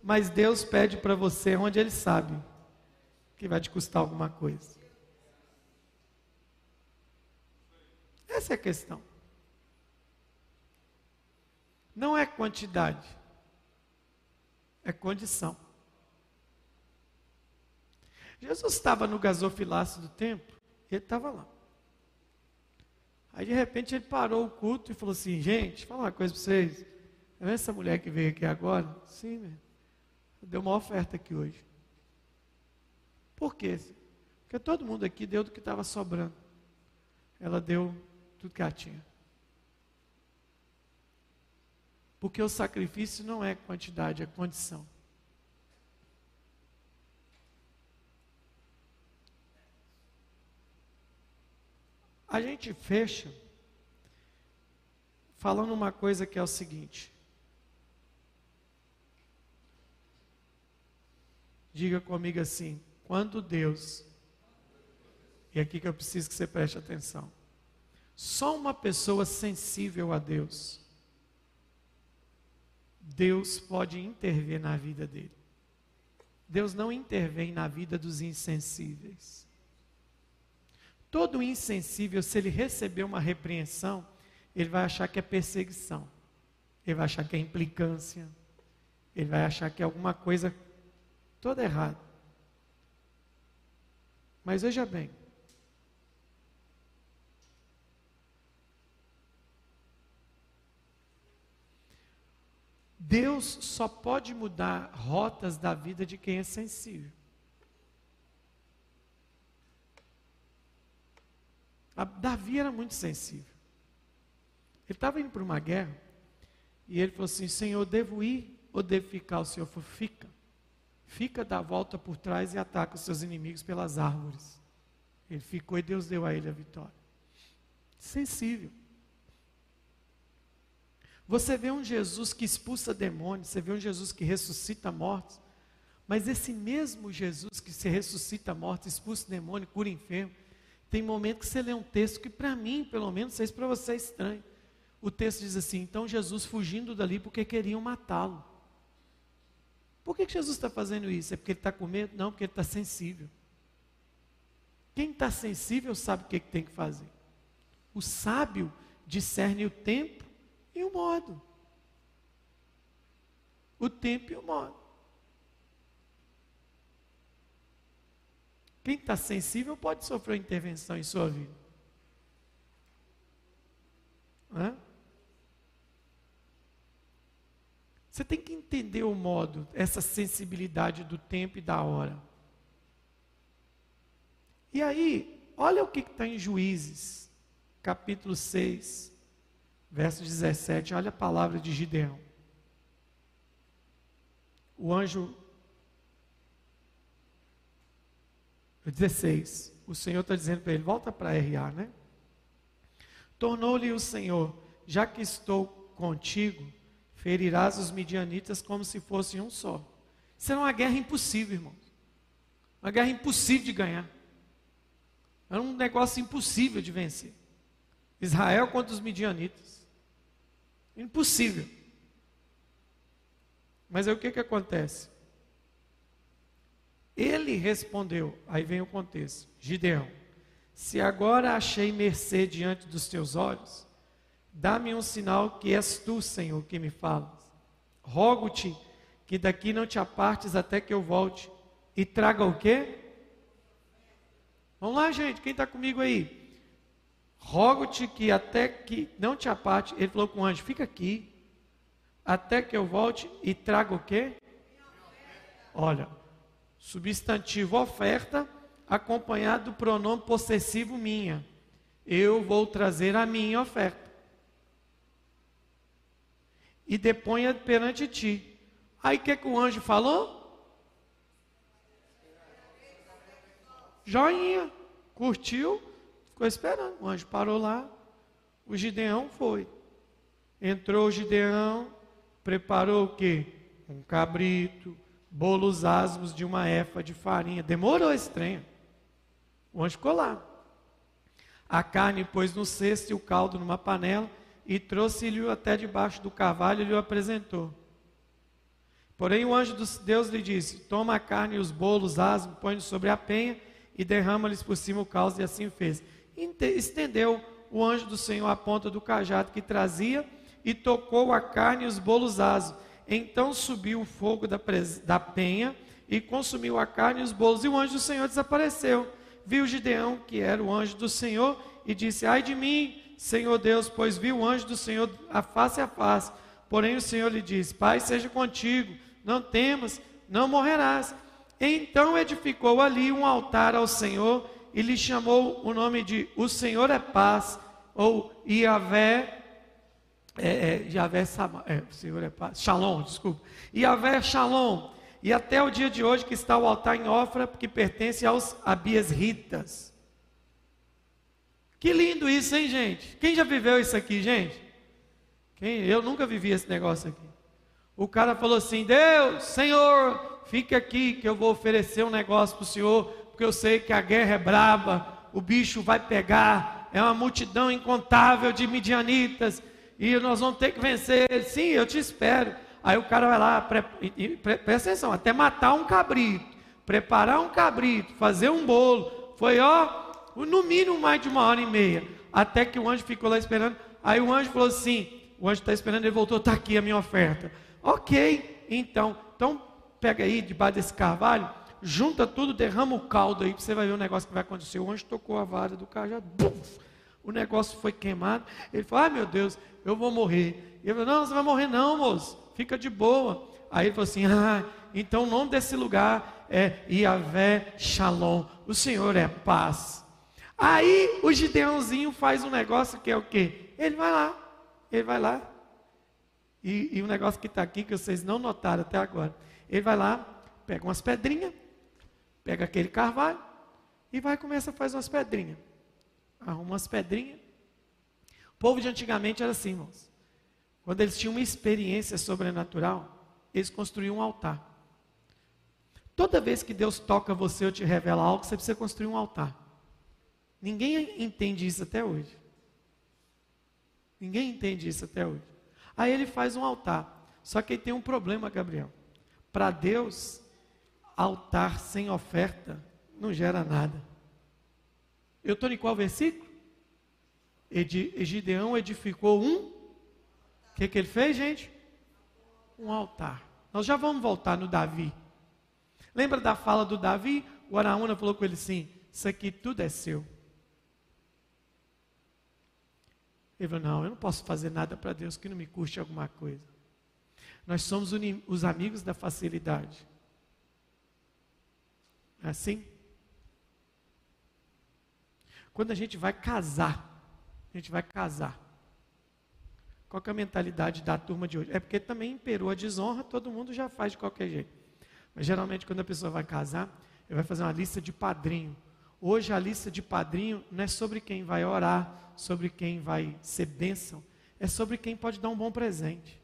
Mas Deus pede para você onde Ele sabe que vai te custar alguma coisa. Essa é a questão. Não é quantidade, é condição. Jesus estava no gasofilácio do templo, e ele estava lá. Aí de repente ele parou o culto e falou assim: Gente, falar uma coisa para vocês. É essa mulher que veio aqui agora? Sim. Deu uma oferta aqui hoje. Por quê? Porque todo mundo aqui deu do que estava sobrando. Ela deu tudo que ela tinha. Porque o sacrifício não é quantidade, é condição. A gente fecha falando uma coisa que é o seguinte. Diga comigo assim: quando Deus, e aqui que eu preciso que você preste atenção, só uma pessoa sensível a Deus, Deus pode intervir na vida dele. Deus não intervém na vida dos insensíveis. Todo insensível, se ele receber uma repreensão, ele vai achar que é perseguição, ele vai achar que é implicância, ele vai achar que é alguma coisa toda errada. Mas veja bem, Deus só pode mudar rotas da vida de quem é sensível. A Davi era muito sensível. Ele estava indo para uma guerra e ele falou assim: Senhor, devo ir ou devo ficar? O Senhor falou: Fica. Fica, dá a volta por trás e ataca os seus inimigos pelas árvores. Ele ficou e Deus deu a ele a vitória. Sensível. Você vê um Jesus que expulsa demônios, você vê um Jesus que ressuscita mortos, mas esse mesmo Jesus que se ressuscita mortos, expulsa demônio, cura enfermo, tem momento que você lê um texto que para mim, pelo menos, sei se para você é estranho. O texto diz assim: então Jesus fugindo dali porque queriam matá-lo. Por que, que Jesus está fazendo isso? É porque ele está com medo? Não, porque ele está sensível. Quem está sensível sabe o que, que tem que fazer. O sábio discerne o tempo e o modo. O tempo e o modo. Quem está sensível pode sofrer intervenção em sua vida. Hã? Você tem que entender o modo, essa sensibilidade do tempo e da hora. E aí, olha o que está em Juízes, capítulo 6, verso 17, olha a palavra de Gideão. O anjo 16, o Senhor está dizendo para ele: volta para RA, né? Tornou-lhe o Senhor: já que estou contigo, ferirás os midianitas como se fossem um só. Isso uma guerra impossível, irmãos. Uma guerra impossível de ganhar. Era um negócio impossível de vencer. Israel contra os midianitas. Impossível. Mas aí o que, que acontece? Ele respondeu, aí vem o contexto: Gideão, se agora achei mercê diante dos teus olhos, dá-me um sinal que és tu, Senhor, que me falas. Rogo-te que daqui não te apartes até que eu volte e traga o quê? Vamos lá, gente, quem está comigo aí? Rogo-te que até que não te aparte, ele falou com o anjo, fica aqui, até que eu volte e traga o quê? Olha, substantivo oferta, acompanhado do pronome possessivo minha. Eu vou trazer a minha oferta. E deponha perante ti. Aí o que, que o anjo falou? Joinha. Curtiu? Ficou esperando. O anjo parou lá. O Gideão foi. Entrou o Gideão, preparou o quê? Um cabrito, bolos asmos de uma efa de farinha. Demorou esse trem. O anjo ficou lá. A carne pôs no cesto e o caldo numa panela e trouxe-lhe até debaixo do cavalo e lhe o apresentou. Porém o anjo de Deus lhe disse: Toma a carne e os bolos asmos, põe sobre a penha e derrama-lhes por cima o caldo, e assim fez estendeu o anjo do Senhor a ponta do cajado que trazia e tocou a carne e os bolos asos. Então subiu o fogo da, da penha e consumiu a carne e os bolos, e o anjo do Senhor desapareceu. Viu Gideão, que era o anjo do Senhor, e disse: Ai de mim, Senhor Deus, pois vi o anjo do Senhor a face a face. Porém o Senhor lhe disse: Pai, seja contigo, não temas, não morrerás. Então edificou ali um altar ao Senhor e lhe chamou o nome de O Senhor é Paz, ou Iavé, é, é, Yahvé, é, o Senhor é Paz, Shalom, desculpa, Iavé Shalom, e até o dia de hoje que está o altar em Ofra, que pertence aos Abiesritas. Que lindo isso, hein, gente? Quem já viveu isso aqui, gente? Quem? Eu nunca vivi esse negócio aqui. O cara falou assim: Deus, Senhor, fique aqui que eu vou oferecer um negócio para o Senhor porque eu sei que a guerra é braba, o bicho vai pegar, é uma multidão incontável de midianitas, e nós vamos ter que vencer. Ele, Sim, eu te espero. Aí o cara vai lá, pre, pre, presta atenção, até matar um cabrito, preparar um cabrito, fazer um bolo. Foi, ó, no mínimo mais de uma hora e meia. Até que o anjo ficou lá esperando. Aí o anjo falou assim: o anjo está esperando, ele voltou, está aqui a minha oferta. Ok, então, então pega aí debaixo desse carvalho junta tudo, derrama o caldo aí, você vai ver o negócio que vai acontecer. O anjo tocou a vara do cajado, buf, o negócio foi queimado. Ele falou: Ai meu Deus, eu vou morrer. E ele falou: Não, você vai morrer não, moço. fica de boa. Aí ele falou assim: ah, então o nome desse lugar é Iavé Shalom. O Senhor é paz. Aí o Gideãozinho faz um negócio que é o quê? Ele vai lá, ele vai lá. E, e um negócio que está aqui que vocês não notaram até agora. Ele vai lá, pega umas pedrinhas, pega aquele carvalho e vai começa a fazer umas pedrinhas. Arruma umas pedrinhas. O povo de antigamente era assim, irmãos. Quando eles tinham uma experiência sobrenatural, eles construíam um altar. Toda vez que Deus toca você ou te revela algo, você precisa construir um altar. Ninguém entende isso até hoje. Ninguém entende isso até hoje. Aí ele faz um altar. Só que ele tem um problema, Gabriel. Para Deus, altar sem oferta não gera nada. Eu estou em qual versículo? Gideão edificou um. O que, que ele fez, gente? Um altar. Nós já vamos voltar no Davi. Lembra da fala do Davi? O Araúna falou com ele assim: Isso aqui tudo é seu. Ele falou: Não, eu não posso fazer nada para Deus que não me custe alguma coisa. Nós somos os amigos da facilidade. É assim? Quando a gente vai casar, a gente vai casar. Qual é a mentalidade da turma de hoje? É porque também imperou a desonra, todo mundo já faz de qualquer jeito. Mas geralmente quando a pessoa vai casar, ele vai fazer uma lista de padrinho. Hoje a lista de padrinho não é sobre quem vai orar, sobre quem vai ser bênção, é sobre quem pode dar um bom presente.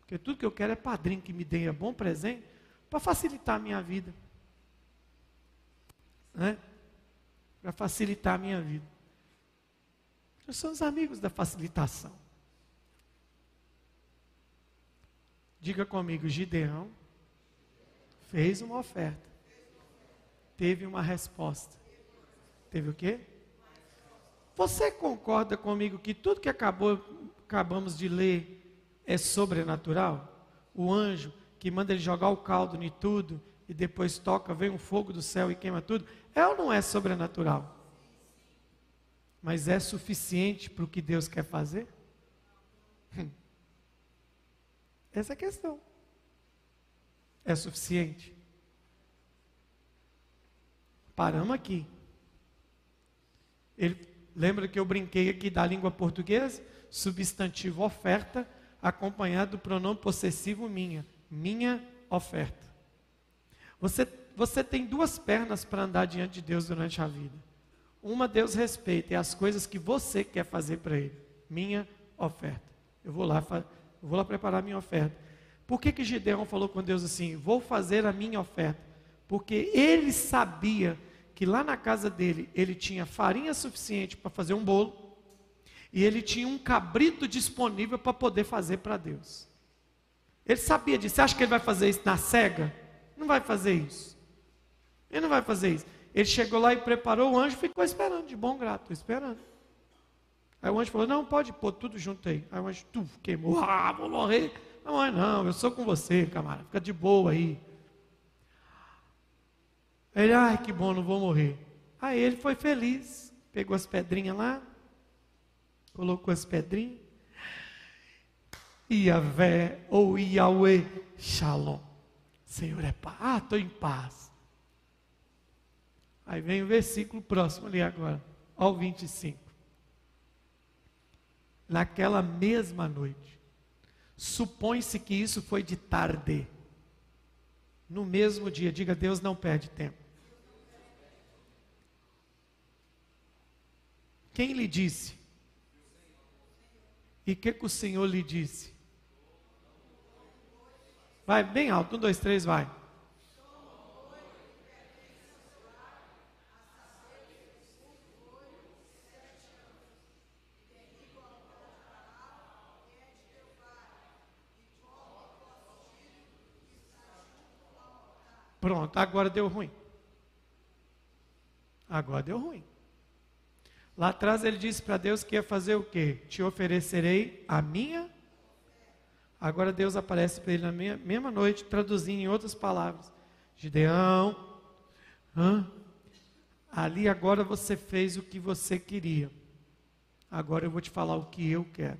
Porque tudo que eu quero é padrinho que me dê um bom presente para facilitar a minha vida né? Para facilitar a minha vida. Nós somos amigos da facilitação. Diga comigo, Gideão fez uma oferta. Teve uma resposta. Teve o quê? Você concorda comigo que tudo que acabou, acabamos de ler é sobrenatural? O anjo que manda ele jogar o caldo em tudo e depois toca, vem um fogo do céu e queima tudo, é ou não é sobrenatural? Mas é suficiente para o que Deus quer fazer? Hum. Essa é a questão. É suficiente? Paramos aqui. Ele, lembra que eu brinquei aqui da língua portuguesa? Substantivo oferta, acompanhado do pronome possessivo minha. Minha oferta. Você, você tem duas pernas para andar diante de Deus durante a vida. Uma Deus respeita, é as coisas que você quer fazer para Ele. Minha oferta. Eu vou lá, eu vou lá preparar a minha oferta. Por que, que Gideão falou com Deus assim? Vou fazer a minha oferta. Porque ele sabia que lá na casa dele ele tinha farinha suficiente para fazer um bolo e ele tinha um cabrito disponível para poder fazer para Deus. Ele sabia disso. Você acha que ele vai fazer isso na cega? Não vai fazer isso. Ele não vai fazer isso. Ele chegou lá e preparou, o anjo ficou esperando, de bom grado, esperando. Aí o anjo falou: Não, pode pôr tudo junto aí. Aí o anjo tuf, queimou, ah, vou morrer. Não, não, eu sou com você, camarada, fica de boa aí. Ele, ai, que bom, não vou morrer. Aí ele foi feliz, pegou as pedrinhas lá, colocou as pedrinhas. Iavé ou Yahweh Shalom. Senhor é paz. Ah, estou em paz. Aí vem o versículo próximo ali agora, ao 25. Naquela mesma noite, supõe-se que isso foi de tarde. No mesmo dia, diga Deus não perde tempo. Quem lhe disse? E o que, que o Senhor lhe disse? Vai bem alto. Um, dois, três, vai. Pronto, agora deu ruim. Agora deu ruim. Lá atrás ele disse para Deus que ia fazer o quê? Te oferecerei a minha Agora Deus aparece para ele na mesma noite, traduzindo em outras palavras: Gideão, hã? ali agora você fez o que você queria. Agora eu vou te falar o que eu quero.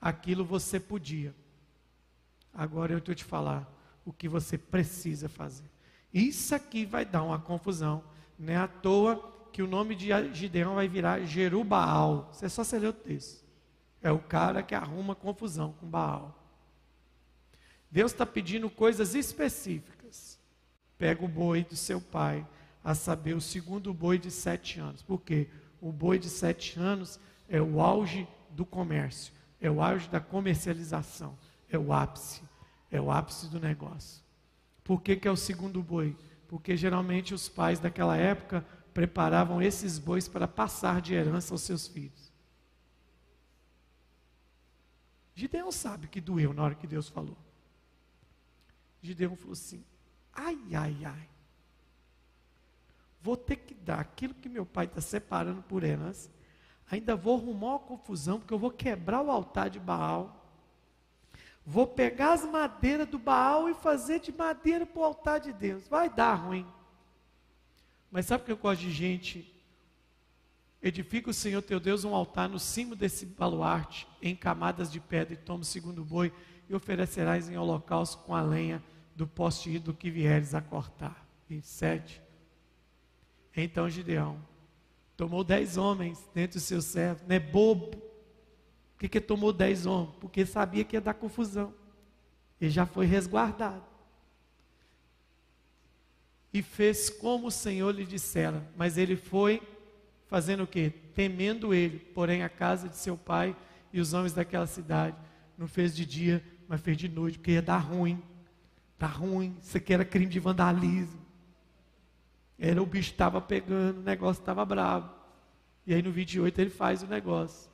Aquilo você podia, Agora eu estou te falar o que você precisa fazer. Isso aqui vai dar uma confusão. Não é à toa que o nome de Gideão vai virar Jerubaal. Você só você ler o texto. É o cara que arruma confusão com Baal. Deus está pedindo coisas específicas. Pega o boi do seu pai, a saber, o segundo boi de sete anos. Por quê? O boi de sete anos é o auge do comércio, é o auge da comercialização, é o ápice, é o ápice do negócio. Por que, que é o segundo boi? Porque geralmente os pais daquela época preparavam esses bois para passar de herança aos seus filhos. Gideão sabe que doeu na hora que Deus falou. Gideão falou assim: ai, ai, ai. Vou ter que dar aquilo que meu pai está separando por herança. Ainda vou arrumar uma confusão, porque eu vou quebrar o altar de Baal. Vou pegar as madeiras do Baal e fazer de madeira para o altar de Deus. Vai dar ruim. Mas sabe que eu gosto de gente? Edifica o Senhor teu Deus um altar no cimo desse baluarte, em camadas de pedra, e toma o segundo boi, e oferecerás em holocausto com a lenha do poste do que vieres a cortar. 27. Então Gideão tomou dez homens dentre os seus servos, não é bobo. Por que, que tomou dez homens? Porque sabia que ia dar confusão. Ele já foi resguardado e fez como o Senhor lhe dissera. Mas ele foi fazendo o quê? Temendo ele. Porém, a casa de seu pai e os homens daquela cidade não fez de dia, mas fez de noite, porque ia dar ruim. Tá ruim. Isso aqui era crime de vandalismo. Era o bicho estava pegando, o negócio estava bravo. E aí no 28 ele faz o negócio.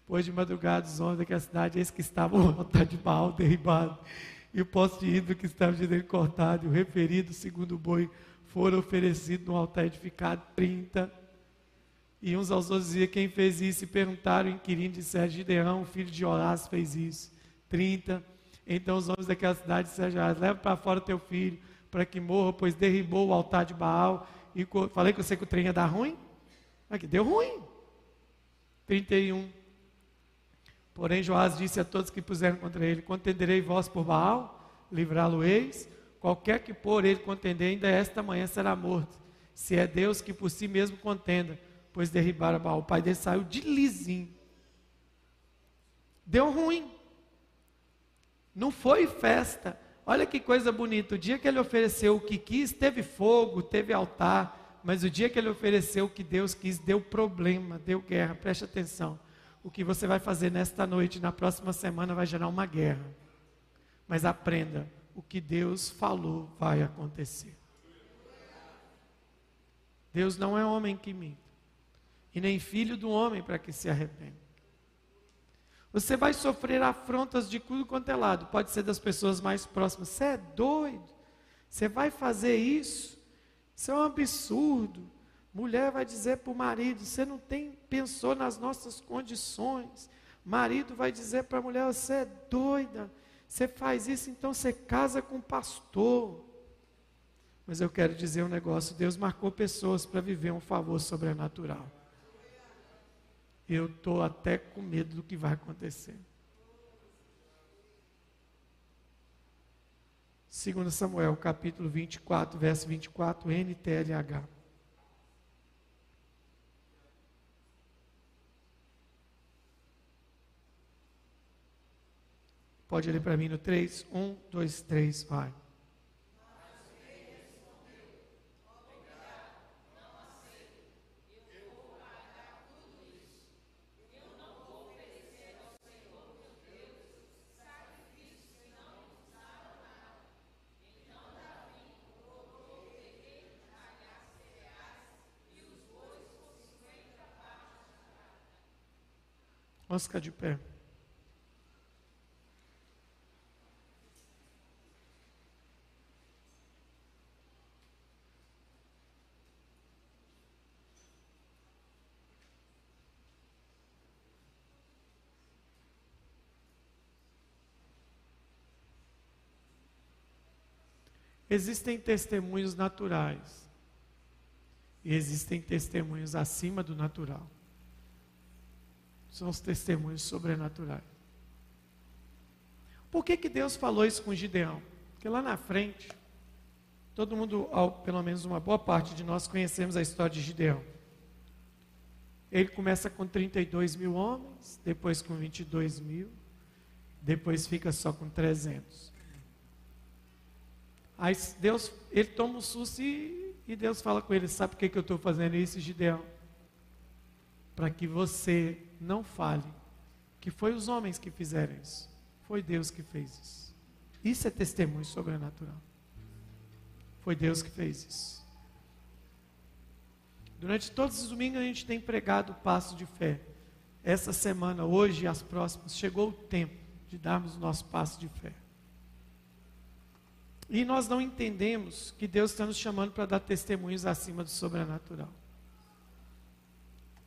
Depois de madrugada, os homens daquela cidade, eles que estavam altar de mal, derribado e o poste de ídolo que estava de dele cortado, e o referido segundo boi, foram oferecidos no altar edificado, 30. E uns aos outros diziam quem fez isso, e perguntaram, inquirindo, disseram, Gideão, filho de Orás, fez isso. 30. Então os homens daquela cidade disseram, leva para fora teu filho, para que morra, pois derribou o altar de Baal. E falei que você que o trem ia dar ruim? Aqui deu ruim. 31. Porém, Joás disse a todos que puseram contra ele: Contenderei vós por Baal, livrá-lo-eis. Qualquer que por ele contender, ainda esta manhã será morto. Se é Deus que por si mesmo contenda, pois derribaram Baal. O pai dele saiu de lisinho. Deu ruim. Não foi festa. Olha que coisa bonita. O dia que ele ofereceu o que quis, teve fogo, teve altar. Mas o dia que ele ofereceu o que Deus quis, deu problema, deu guerra. Preste atenção o que você vai fazer nesta noite, na próxima semana, vai gerar uma guerra. Mas aprenda: o que Deus falou vai acontecer. Deus não é homem que minta, e nem filho do homem para que se arrependa. Você vai sofrer afrontas de tudo quanto é lado, pode ser das pessoas mais próximas. Você é doido? Você vai fazer isso? Isso é um absurdo. Mulher vai dizer para o marido: você não tem, pensou nas nossas condições. Marido vai dizer para a mulher: você é doida. Você faz isso, então você casa com o pastor. Mas eu quero dizer um negócio: Deus marcou pessoas para viver um favor sobrenatural. Eu estou até com medo do que vai acontecer. 2 Samuel, capítulo 24, verso 24, NTLH. Pode ler para mim no 3? 1, 2, 3, vai. Vamos ficar de pé. Existem testemunhos naturais e existem testemunhos acima do natural. São os testemunhos sobrenaturais. Por que, que Deus falou isso com Gideão? Porque lá na frente, todo mundo, pelo menos uma boa parte de nós, conhecemos a história de Gideão. Ele começa com 32 mil homens, depois com 22 mil, depois fica só com 300. Aí Deus, ele toma um susto e, e Deus fala com ele: Sabe por que, que eu estou fazendo isso, Gideão? Para que você não fale que foi os homens que fizeram isso, foi Deus que fez isso. Isso é testemunho sobrenatural. Foi Deus que fez isso. Durante todos os domingos a gente tem pregado o passo de fé. Essa semana, hoje e as próximas, chegou o tempo de darmos o nosso passo de fé. E nós não entendemos que Deus está nos chamando para dar testemunhos acima do sobrenatural.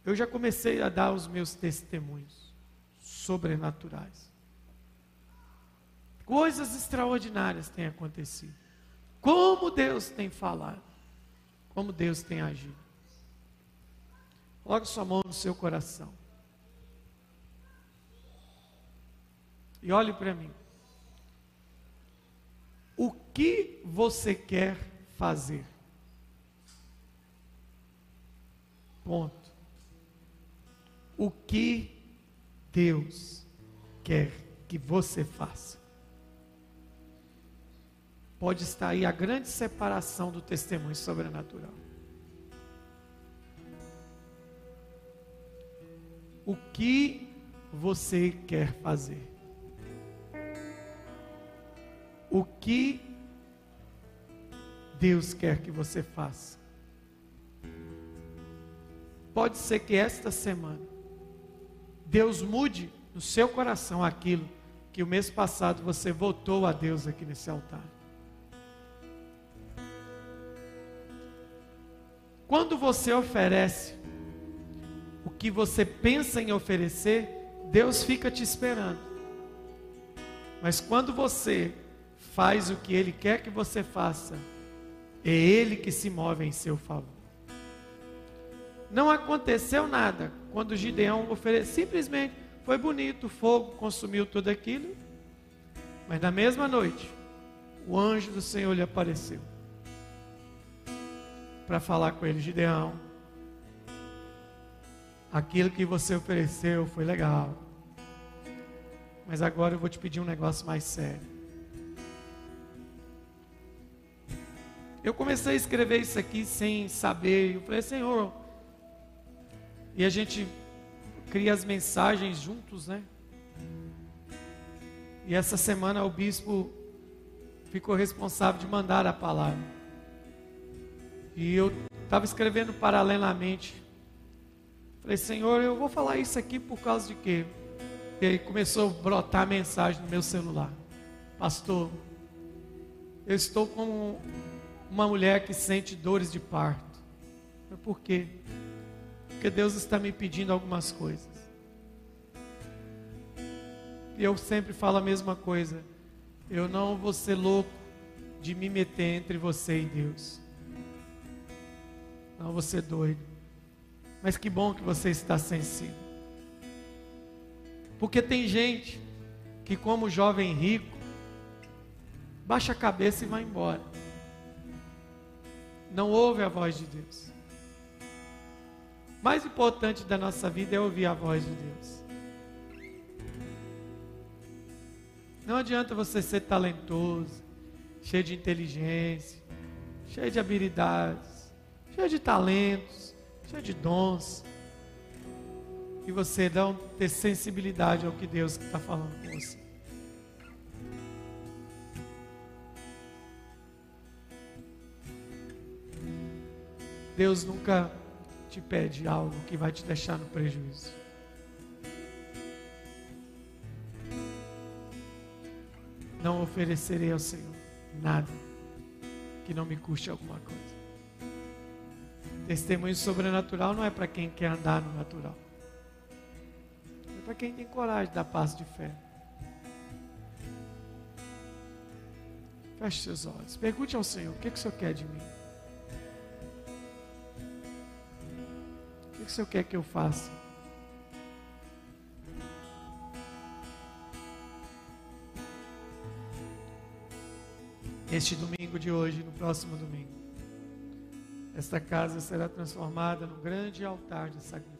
Eu já comecei a dar os meus testemunhos sobrenaturais. Coisas extraordinárias têm acontecido. Como Deus tem falado. Como Deus tem agido. Coloque sua mão no seu coração. E olhe para mim. O que você quer fazer? Ponto. O que Deus quer que você faça? Pode estar aí a grande separação do testemunho sobrenatural. O que você quer fazer? o que Deus quer que você faça. Pode ser que esta semana Deus mude no seu coração aquilo que o mês passado você votou a Deus aqui nesse altar. Quando você oferece o que você pensa em oferecer, Deus fica te esperando. Mas quando você faz o que Ele quer que você faça, é Ele que se move em seu favor. Não aconteceu nada quando Gideão ofereceu, simplesmente foi bonito, o fogo consumiu tudo aquilo, mas na mesma noite, o anjo do Senhor lhe apareceu para falar com ele: Gideão, aquilo que você ofereceu foi legal, mas agora eu vou te pedir um negócio mais sério. Eu comecei a escrever isso aqui sem saber. Eu falei, Senhor. E a gente cria as mensagens juntos, né? E essa semana o bispo ficou responsável de mandar a palavra. E eu estava escrevendo paralelamente. Falei, Senhor, eu vou falar isso aqui por causa de quê? E aí começou a brotar a mensagem no meu celular. Pastor, eu estou com uma mulher que sente dores de parto. Mas por quê? Porque Deus está me pedindo algumas coisas. E eu sempre falo a mesma coisa. Eu não vou ser louco de me meter entre você e Deus. Não vou ser doido. Mas que bom que você está sensível. Porque tem gente que, como jovem rico, baixa a cabeça e vai embora não ouve a voz de Deus. Mais importante da nossa vida é ouvir a voz de Deus. Não adianta você ser talentoso, cheio de inteligência, cheio de habilidades, cheio de talentos, cheio de dons, e você não ter sensibilidade ao que Deus está falando com você. Deus nunca te pede algo que vai te deixar no prejuízo. Não oferecerei ao Senhor nada que não me custe alguma coisa. Testemunho sobrenatural não é para quem quer andar no natural. É para quem tem coragem da paz de fé. Feche seus olhos. Pergunte ao Senhor: o que, que o Senhor quer de mim? que o Senhor quer que eu faça? Este domingo de hoje, no próximo domingo, esta casa será transformada num grande altar de sacrifício